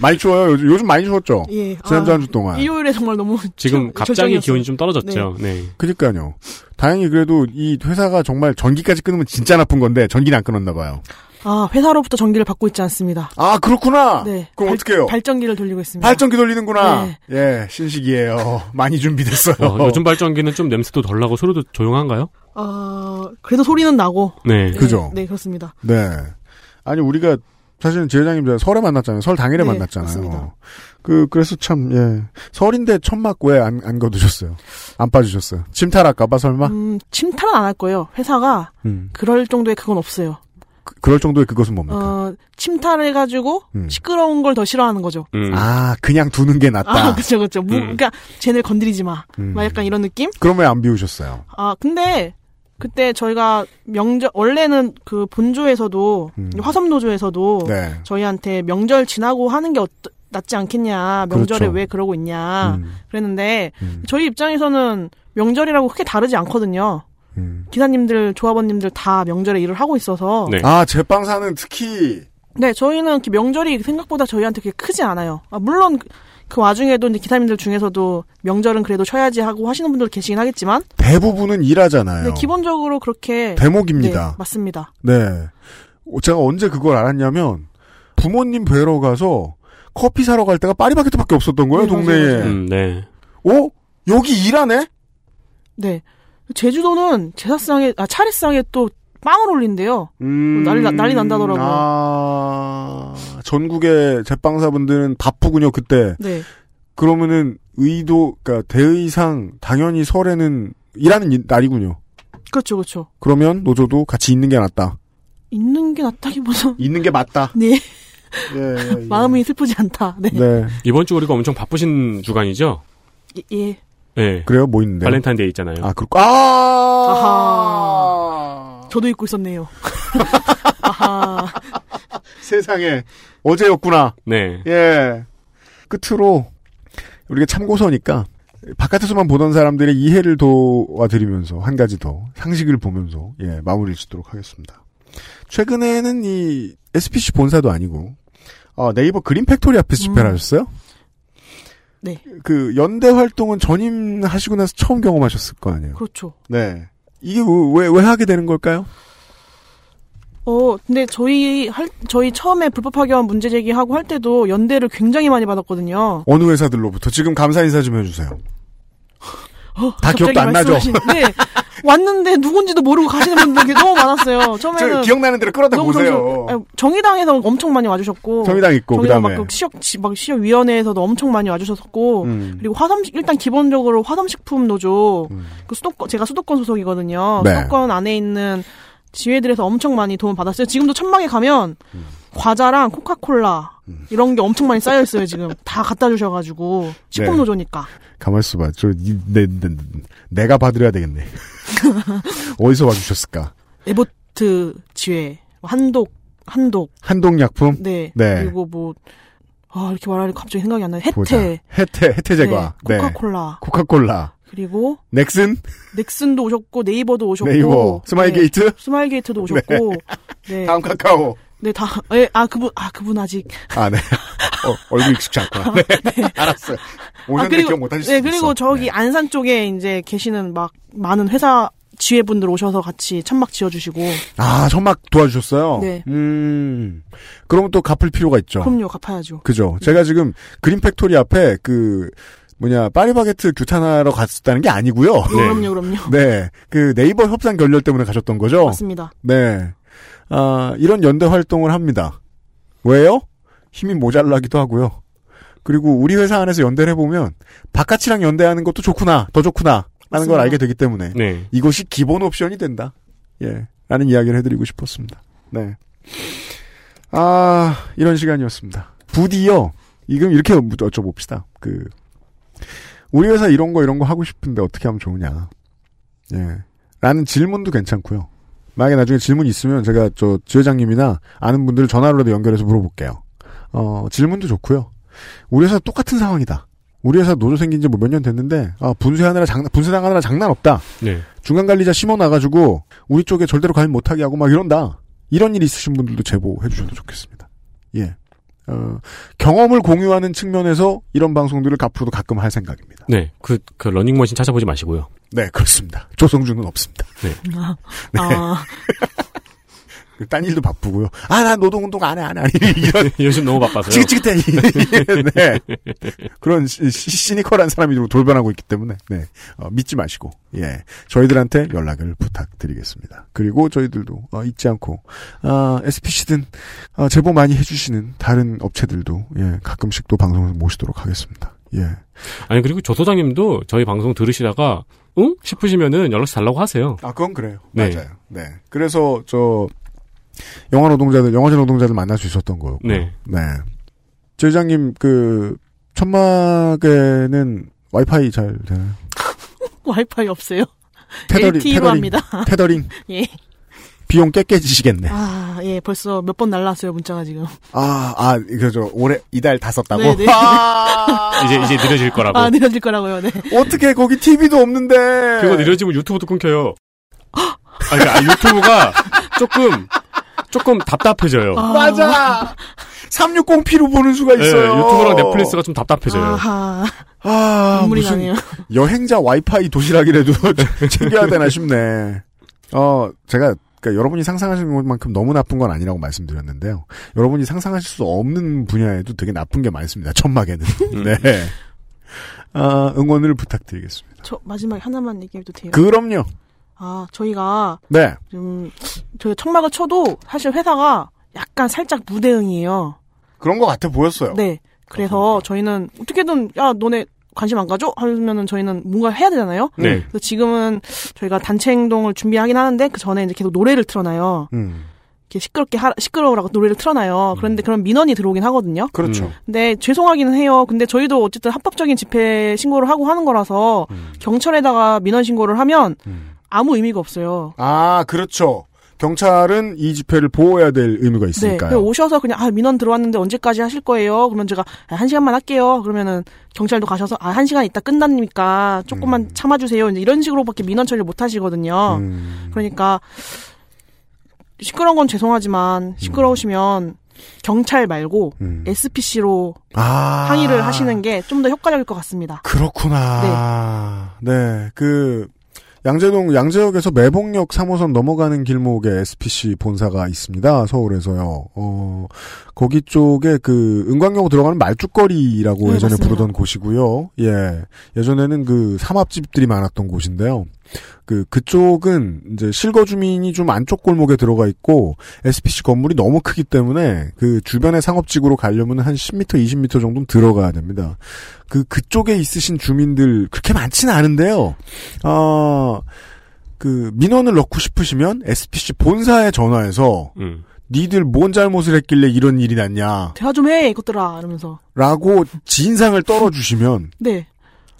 많이 추워요. 요즘, 요즘 많이 추웠죠. 예. 지난주 아, 한주 동안. 일요일에 정말 너무 지금 추- 갑자기 절정이었어요. 기온이 좀 떨어졌죠. 네. 그니까요. 다행히 그래도 이 회사가 정말 전기까지 끊으면 진짜 나쁜 건데 전기는 안 끊었나 봐요. 아, 회사로부터 전기를 받고 있지 않습니다. 아 그렇구나. 네. 그럼 발- 어떡해요? 발전기를 돌리고 있습니다. 발전기 돌리는구나. 네. 예, 신식이에요. 많이 준비됐어요. 어, 요즘 발전기는 좀 냄새도 덜 나고 소리도 조용한가요? 어, 그래도 소리는 나고. 네. 그죠? 네, 그렇습니다. 네. 아니 우리가 사실은 지회장님 제가 설에 만났잖아요. 설 당일에 네, 만났잖아요. 맞습니다. 그 그래서 참 예. 설인데 천막 왜안안 거두셨어요? 안 빠지셨어요? 침탈할까봐 설마? 음, 침탈은 안 할 거예요. 회사가 음. 그럴 정도의 그건 없어요. 그, 럴 정도의 그것은 뭡니까? 어, 침탈 해가지고 음. 시끄러운 걸 더 싫어하는 거죠. 음. 아 그냥 두는 게 낫다. 아, 그쵸, 그쵸. 무, 음. 그러니까 쟤네를 건드리지 마. 음. 막 약간 이런 느낌? 그럼 왜 안 비우셨어요? 아, 근데 그때 저희가 명절 원래는 그 본조에서도 음. 화섬노조에서도 네. 저희한테 명절 지나고 하는 게 어떠, 낫지 않겠냐. 명절에 그렇죠. 왜 그러고 있냐. 음. 그랬는데 음. 저희 입장에서는 명절이라고 크게 다르지 않거든요. 음. 기사님들, 조합원님들 다 명절에 일을 하고 있어서 네. 아 제빵사는 특히 네, 저희는 명절이 생각보다 저희한테 그렇게 크지 않아요. 아, 물론 그- 그 와중에도 이제 기사님들 중에서도 명절은 그래도 쉬어야지 하고 하시는 분들 계시긴 하겠지만, 대부분은 일하잖아요. 네, 기본적으로 그렇게 대목입니다. 네, 맞습니다. 네. 어, 제가 언제 그걸 알았냐면 부모님 뵈러 가서 커피 사러 갈 때가 파리바게트밖에 없었던 거예요, 네, 동네에. 맞아요. 음, 네. 어? 여기 일하네? 네, 제주도는 제사상에 아 차례상에 또 빵을 올린대요. 음... 난리 나- 난리 난다더라고요. 아, 전국의 제빵사분들은 바쁘군요, 그때. 네, 그러면은 의도, 그러니까 대의상 당연히 설에는 일하는 이- 날이군요. 그렇죠, 그렇죠. 그러면 노조도 같이 있는 게 낫다. 있는 게 낫다기보다 [laughs] 있는 게 맞다. 네 예, [laughs] 예, 예. 마음이 슬프지 않다. 네, 네. 이번 주 우리가 엄청 바쁘신 주간이죠? 예, 예. 네. 그래요? 뭐 있는데? 발렌타인데이 있잖아요. 아, 그렇고, 아! 저도 잊고 있었네요. [laughs] 아하. 세상에. 어제였구나. 네. 예. 끝으로, 우리가 참고서니까, 바깥에서만 보던 사람들의 이해를 도와드리면서, 한 가지 더, 상식을 보면서, 예, 마무리를 짓도록 하겠습니다. 최근에는 이, SPC 본사도 아니고, 어, 네이버 그린 팩토리 앞에서 집회를 음. 하셨어요? 네, 그, 연대 활동은 전임하시고 나서 처음 경험하셨을 거 아니에요? 그렇죠. 네. 이게 왜, 왜 하게 되는 걸까요? 어, 근데 저희 할 저희 처음에 불법 파견 문제 제기하고 할 때도 연대를 굉장히 많이 받았거든요. 어느 회사들로부터 지금 감사 인사 좀 해주세요. 어, 다 기억도 안 나죠? 네. [laughs] 왔는데 누군지도 모르고 가시는 분들이 너무 많았어요. 처음에는 저 기억나는 대로 끌어다 보세요. 정신- 아니, 정의당에서 엄청 많이 와주셨고 정의당 있고, 정의당 그다음에. 막 그 시역 지- 막 시역위원회에서도 엄청 많이 와주셨었고 음. 그리고 화섬 일단 기본적으로 화섬식품 노조 그 수도권 제가 수도권 소속이거든요. 네. 수도권 안에 있는 지회들에서 엄청 많이 도움 받았어요. 지금도 천막에 가면 과자랑 코카콜라 이런 게 엄청 많이 쌓여 있어요. 지금 다 갖다 주셔가지고 식품 네. 노조니까. 가만 있어봐. 저, 이, 내, 내, 내가 받으려야 되겠네. 어디서 와주셨을까? 애보트 지회, 한독, 한독. 한동약품? 네. 네. 그리고 뭐, 아, 이렇게 말하니까 갑자기 생각이 안 나요. 보자. 해태. 해태, 제과. 네, 코카콜라. 코카콜라. 그리고 넥슨? 넥슨도 오셨고 네이버도 오셨고 네이버. 스마일 네, 게이트? 스마일 게이트도 오셨고 네. 다음 카카오. 네, 다, 예, 아, 그분, 아, 그분 아직. 아, 네. 어, 얼굴 익숙치 않구나. 네. 알았어요. 오셨는데 기억 못하실 수 네, 있어. 그리고 저기 안산 쪽에 이제 계시는 막 많은 회사 지회분들 오셔서 같이 천막 지어주시고. 아, 천막 도와주셨어요? 네. 음. 그러면 또 갚을 필요가 있죠. 그럼요, 갚아야죠. 그죠. 제가 지금 그린 팩토리 앞에 그, 뭐냐, 파리바게트 규탄하러 갔었다는 게 아니고요. 네. 그럼요, 그럼요. 네. 그 네이버 협상 결렬 때문에 가셨던 거죠? 맞습니다. 네. 아, 이런 연대 활동을 합니다. 왜요? 힘이 모자라기도 하고요. 그리고 우리 회사 안에서 연대를 해보면 바깥이랑 연대하는 것도 좋구나, 더 좋구나, 라는 걸 맞습니다. 알게 되기 때문에 네. 이것이 기본 옵션이 된다. 예. 라는 이야기를 해드리고 싶었습니다. 네. 아, 이런 시간이었습니다. 부디요, 이금 이렇게 여쭤봅시다. 그, 우리 회사 이런 거 이런 거 하고 싶은데 어떻게 하면 좋으냐. 예. 라는 질문도 괜찮고요. 만약에 나중에 질문 있으면 제가 저 지회장님이나 아는 분들 전화로라도 연결해서 물어볼게요. 어, 질문도 좋고요. 우리 회사 똑같은 상황이다. 우리 회사 노조 생긴 지뭐몇년 됐는데, 아, 분쇄하느라 장난, 분쇄당하느라 장난 없다. 네. 중간 관리자 심어 놔가지고, 우리 쪽에 절대로 가입 못하게 하고 막 이런다. 이런 일 있으신 분들도 제보해 주셔도 좋겠습니다. 예. 어, 경험을 공유하는 측면에서 이런 방송들을 앞으로도 가끔 할 생각입니다. 네. 그, 그 러닝머신 찾아보지 마시고요. 네, 그렇습니다. 조성주는 없습니다. 네. 아, 딴 일도 바쁘고요. 아, 나 노동운동 안 해, 안 해. 이런. [laughs] 요즘 너무 바빠서요. 지긋지긋해. [laughs] 네. 그런 시, 시- 시니컬한 사람이 좀 돌변하고 있기 때문에, 네. 어, 믿지 마시고, 예. 저희들한테 연락을 부탁드리겠습니다. 그리고 저희들도, 어, 잊지 않고, 아, SPC든, 아, 제보 많이 해주시는 다른 업체들도, 예, 가끔씩 또 방송을 모시도록 하겠습니다. 예. 아니 그리고 조 소장님도 저희 방송 들으시다가 응 싶으시면은 연락처 달라고 하세요. 아, 그건 그래요. 네. 맞아요. 네. 그래서, 저, 영화 노동자들, 영화제 노동자들 만날 수 있었던 거고. 네. 네. 제장님, 그, 천막에는 와이파이 잘 되나요? [laughs] 와이파이 없어요. 테더링, LTE로 테더링, 합니다. 테더링. [laughs] 예. 비용 꽤 깨지시겠네. 아, 예, 벌써 몇 번 날랐어요, 문자가 지금. 아, 아, 그죠. 올해, 이달 다 썼다고? 네, 네. 아, 이제 이제 느려질 거라고. 아, 느려질 거라고요, 네. 어떻게 거기 TV도 없는데. 그거 느려지면 유튜브도 끊겨요. 아, 그러니까 유튜브가 조금 조금 답답해져요. 맞아. 360p로 보는 수가 네, 있어요. 유튜브랑 넷플릭스가 좀 답답해져요. 아하. 아, 눈물이 무슨 나네요. 여행자 와이파이 도시락이라도 [laughs] 챙겨야 되나 싶네. 어, 제가 그러니까 여러분이 상상하시는 것만큼 너무 나쁜 건 아니라고 말씀드렸는데요. 여러분이 상상하실 수 없는 분야에도 되게 나쁜 게 많습니다. 천막에는. [laughs] 네. 아, 응원을 부탁드리겠습니다. 저 마지막에 하나만 얘기해도 돼요? 그럼요. 아, 저희가 네. 좀 저희가 천막을 쳐도 사실 회사가 약간 살짝 무대응이에요. 그런 것 같아 보였어요. 네. 그래서 저희는 어떻게든 야 너네 관심 안 가져? 하면은 저희는 뭔가 해야 되잖아요. 네. 그래서 지금은 저희가 단체 행동을 준비하긴 하는데 그 전에 이제 계속 노래를 틀어놔요. 음. 이렇게 시끄럽게 하, 시끄러우라고 노래를 틀어놔요. 그런데 그런 민원이 들어오긴 하거든요. 그렇죠. 음. 근데 죄송하기는 해요. 근데 저희도 어쨌든 합법적인 집회 신고를 하고 하는 거라서 음. 경찰에다가 민원 신고를 하면 아무 의미가 없어요. 아, 그렇죠. 경찰은 이 집회를 보호해야 될 의무가 네. 있으니까요. 그래서 오셔서 그냥 아 민원 들어왔는데 언제까지 하실 거예요? 그러면 제가 아, 한 시간만 할게요. 그러면은 경찰도 가셔서 아 한 시간 있다 끝나니까 조금만 음. 참아주세요. 이제 이런 식으로밖에 민원 처리를 못 하시거든요. 음. 그러니까 시끄러운 건 죄송하지만 시끄러우시면 경찰 말고 음. SPC로 아. 항의를 하시는 게 좀 더 효과적일 것 같습니다. 그렇구나. 네. 그, 양재동, 양재역에서 매봉역 3호선 넘어가는 길목에 SPC 본사가 있습니다. 서울에서요. 어, 거기 쪽에 그, 은광역 들어가는 말죽거리라고 네, 예전에 맞습니다. 부르던 곳이고요. 예. 예전에는 그 삼합집들이 많았던 곳인데요. 그, 그쪽은 이제 실거 주민이 좀 안쪽 골목에 들어가 있고, SPC 건물이 너무 크기 때문에 그 주변의 상업지구로 가려면 한 10m, 20m 정도는 들어가야 됩니다. 그, 그쪽에 있으신 주민들 그렇게 많지는 않은데요. 어, 그 민원을 넣고 싶으시면 SPC 본사에 전화해서 음. 니들 뭔 잘못을 했길래 이런 일이 났냐 대화 좀 해, 이것들아. 이러면서. 라고 진상을 떨어주시면 네.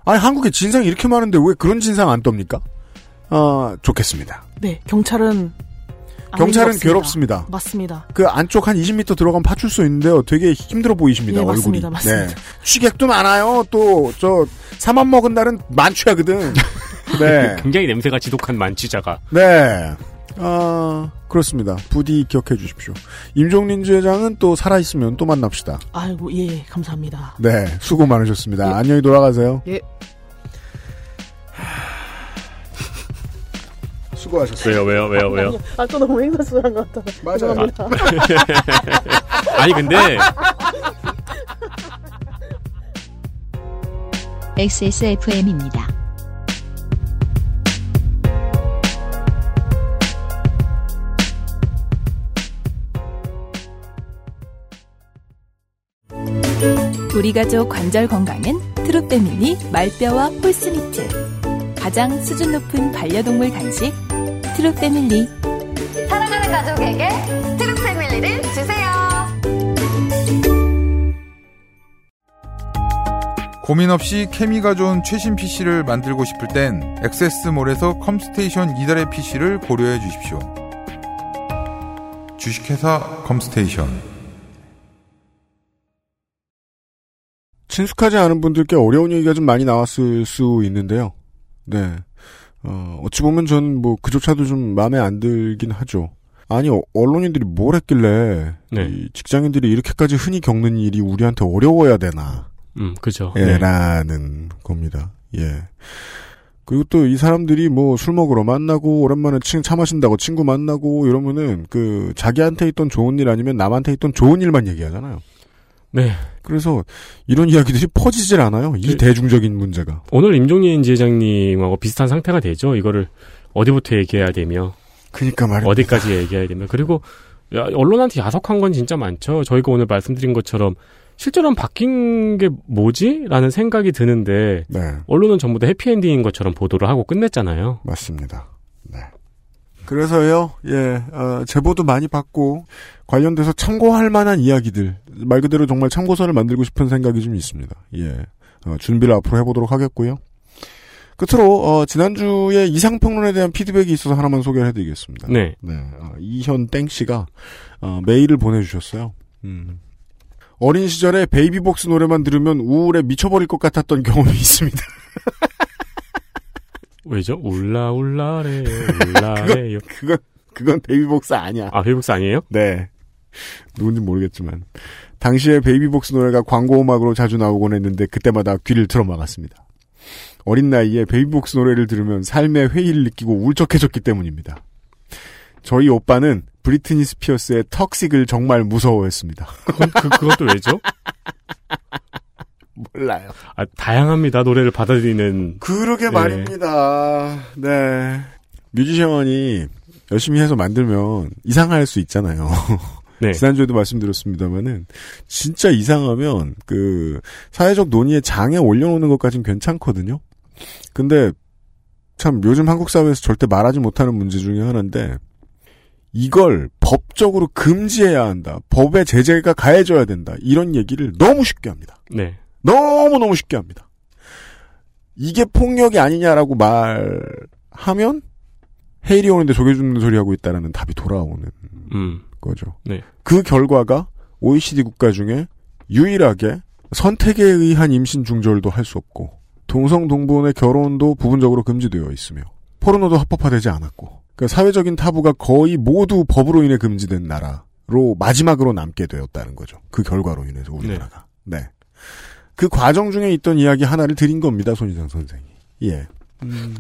아니 한국에 진상이 이렇게 많은데 왜 그런 진상 안 떱니까? 아 좋겠습니다. 네. 경찰은. 안 경찰은 괴롭습니다. 맞습니다. 그 안쪽 한 20m 들어가면 파출 소 있는데요. 되게 힘들어 보이십니다. 예, 얼굴이. 맞습니다. 맞습니다. 네. 취객도 많아요. 또 저 사만 먹은 날은 만취하거든. [laughs] 네. 굉장히 냄새가 지독한 만취자가. 네. 아 그렇습니다. 부디 기억해 주십시오. 임종린 주회장은 또 살아 있으면 또 만납시다. 아이고, 예, 감사합니다. 네, 수고 많으셨습니다. 안녕히 돌아가세요. 예. 수고하셨어요. 왜요, 왜요, 왜요, 왜요? 아, 또 너무 행사스러운 것 같아. 맞아요. [laughs] 아니, 근데, XSFM입니다. 우리 가족 관절 건강은 트루패밀리 말뼈와 홀스미트 가장 수준 높은 반려동물 간식 트루 패밀리 사랑하는 가족에게 트루 패밀리를 주세요. 고민 없이 케미가 좋은 최신 PC를 만들고 싶을 땐 액세스몰에서 컴스테이션 이달의 PC를 고려해 주십시오. 주식회사 컴스테이션 친숙하지 않은 분들께 어려운 얘기가 좀 많이 나왔을 수 있는데요. 네. 어, 어찌 보면 전 뭐 그조차도 좀 마음에 안 들긴 하죠. 아니, 어, 언론인들이 뭘 했길래 네. 이 직장인들이 이렇게까지 흔히 겪는 일이 우리한테 어려워야 되나. 음, 그죠. 예, 네. 라는 겁니다. 예. 그리고 또 이 사람들이 뭐 술 먹으러 만나고 오랜만에 친, 차 마신다고 친구 만나고 이러면은 그 자기한테 있던 좋은 일 아니면 남한테 있던 좋은 일만 얘기하잖아요. 네. 그래서 이런 이야기들이 퍼지질 않아요. 이 그- 대중적인 문제가. 오늘 임종인 지회장님하고 비슷한 상태가 되죠. 이거를 어디부터 얘기해야 되며, 그니까 말입니다. 어디까지 얘기해야 되며. 그리고, 야, 언론한테 야속한 건 진짜 많죠. 저희가 오늘 말씀드린 것처럼, 실제로는 바뀐 게 뭐지? 라는 생각이 드는데, 네, 언론은 전부 다 해피엔딩인 것처럼 보도를 하고 끝냈잖아요. 맞습니다. 네. 그래서요, 예, 어, 제보도 많이 받고, 관련돼서 참고할 만한 이야기들, 말 그대로 정말 참고서를 만들고 싶은 생각이 좀 있습니다. 예. 어, 준비를 앞으로 해보도록 하겠고요. 끝으로, 어, 지난주에 이상평론에 대한 피드백이 있어서 하나만 소개를 해드리겠습니다. 네. 네, 어, 이현 땡 씨가, 어, 메일을 보내주셨어요. 음. 어린 시절에 베이비복스 노래만 들으면 우울에 미쳐버릴 것 같았던 경험이 있습니다. [laughs] 왜죠? 울라, 울라래요, [laughs] 울라래요. 그건, 그건 베이비복스 아니야. 아, 베복스 아니에요? 네. 누군지 모르겠지만. 당시에 베이비복스 노래가 광고 음악으로 자주 나오곤 했는데 그때마다 귀를 틀어막았습니다. 어린 나이에 베이비복스 노래를 들으면 삶의 회의를 느끼고 울적해졌기 때문입니다. 저희 오빠는 브리트니 스피어스의 턱식을 정말 무서워했습니다. 그건, 그, 그것도 왜죠? [laughs] 몰라요. 아, 다양합니다. 노래를 받아들이는. 그러게 네. 말입니다. 네. 뮤지션이 열심히 해서 만들면 이상할 수 있잖아요. 네. [laughs] 지난주에도 말씀드렸습니다만은 진짜 이상하면 그 사회적 논의의 장에 올려놓는 것까진 괜찮거든요. 근데 참 요즘 한국 사회에서 절대 말하지 못하는 문제 중에 하나인데 이걸 법적으로 금지해야 한다. 법의 제재가 가해져야 된다. 이런 얘기를 너무 쉽게 합니다. 네. 너무너무 쉽게 합니다. 이게 폭력이 아니냐라고 말하면 헤일이 오는데 조개 줍는 소리 하고 있다라는 답이 돌아오는 음. 거죠. 네. 그 결과가 OECD 국가 중에 유일하게 선택에 의한 임신 중절도 할 수 없고 동성 동본의 결혼도 부분적으로 금지되어 있으며 포르노도 합법화되지 않았고 그 사회적인 타부가 거의 모두 법으로 인해 금지된 나라로 마지막으로 남게 되었다는 거죠. 그 결과로 인해서 우리나라가. 네. 그 과정 중에 있던 이야기 하나를 드린 겁니다, 손희상 선생이. 예.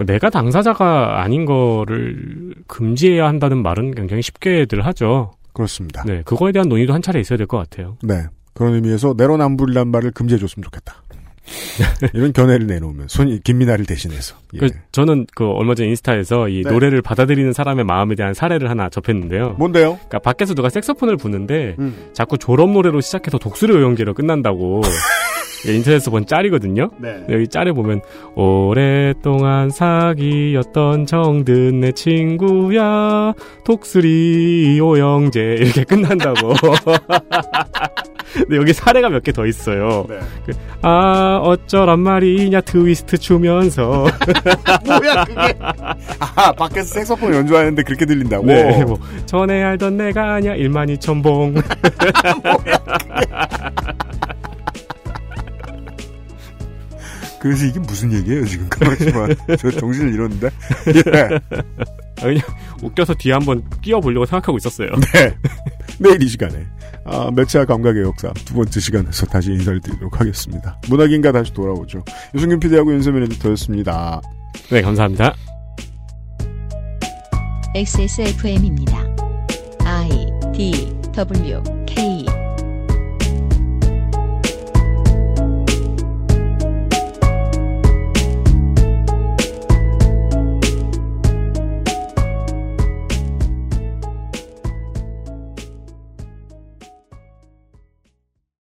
내가 당사자가 아닌 거를 금지해야 한다는 말은 굉장히 쉽게들 하죠. 그렇습니다. 네. 그거에 대한 논의도 한 차례 있어야 될 것 같아요. 네. 그런 의미에서 내로남불이란 말을 금지해줬으면 좋겠다. [laughs] 이런 견해를 내놓으면 손이 김민아를 대신해서. 예. 그 저는 그 얼마 전 인스타에서 이 네. 노래를 받아들이는 사람의 마음에 대한 사례를 하나 접했는데요. 뭔데요? 그러니까 밖에서 누가 색소폰을 부는데 음. 자꾸 졸업 노래로 시작해서 독수리 오연기로 끝난다고 [laughs] 인터넷에서 본 짤이거든요. 네. 여기 짤에 보면 오랫동안 사귀었던 정든 내 친구야 독수리 오영재 이렇게 끝난다고. [laughs] 근데 여기 사례가 몇 개 더 있어요. 네. 그, 아 어쩌란 말이냐 트위스트 추면서 [laughs] 뭐야 그게? 아 밖에서 색소폰 연주하는데 그렇게 들린다고? 네, 뭐 전에 알던 내가 아니야 1만 2천 봉. 그래서 이게 무슨 얘기예요 지금 가만히만 [laughs] 저 정신을 잃었는데. 예. 아, 그냥 웃겨서 뒤에 한번 끼워보려고 생각하고 있었어요. 네. 내일 이 시간에 아, 매체와 감각의 역사 두 번째 시간에서 다시 인사를 드리도록 하겠습니다. 문학인가 다시 돌아오죠. 유승균 PD하고 윤세민 에디터였습니다. 네, 감사합니다. XSFM입니다. I D W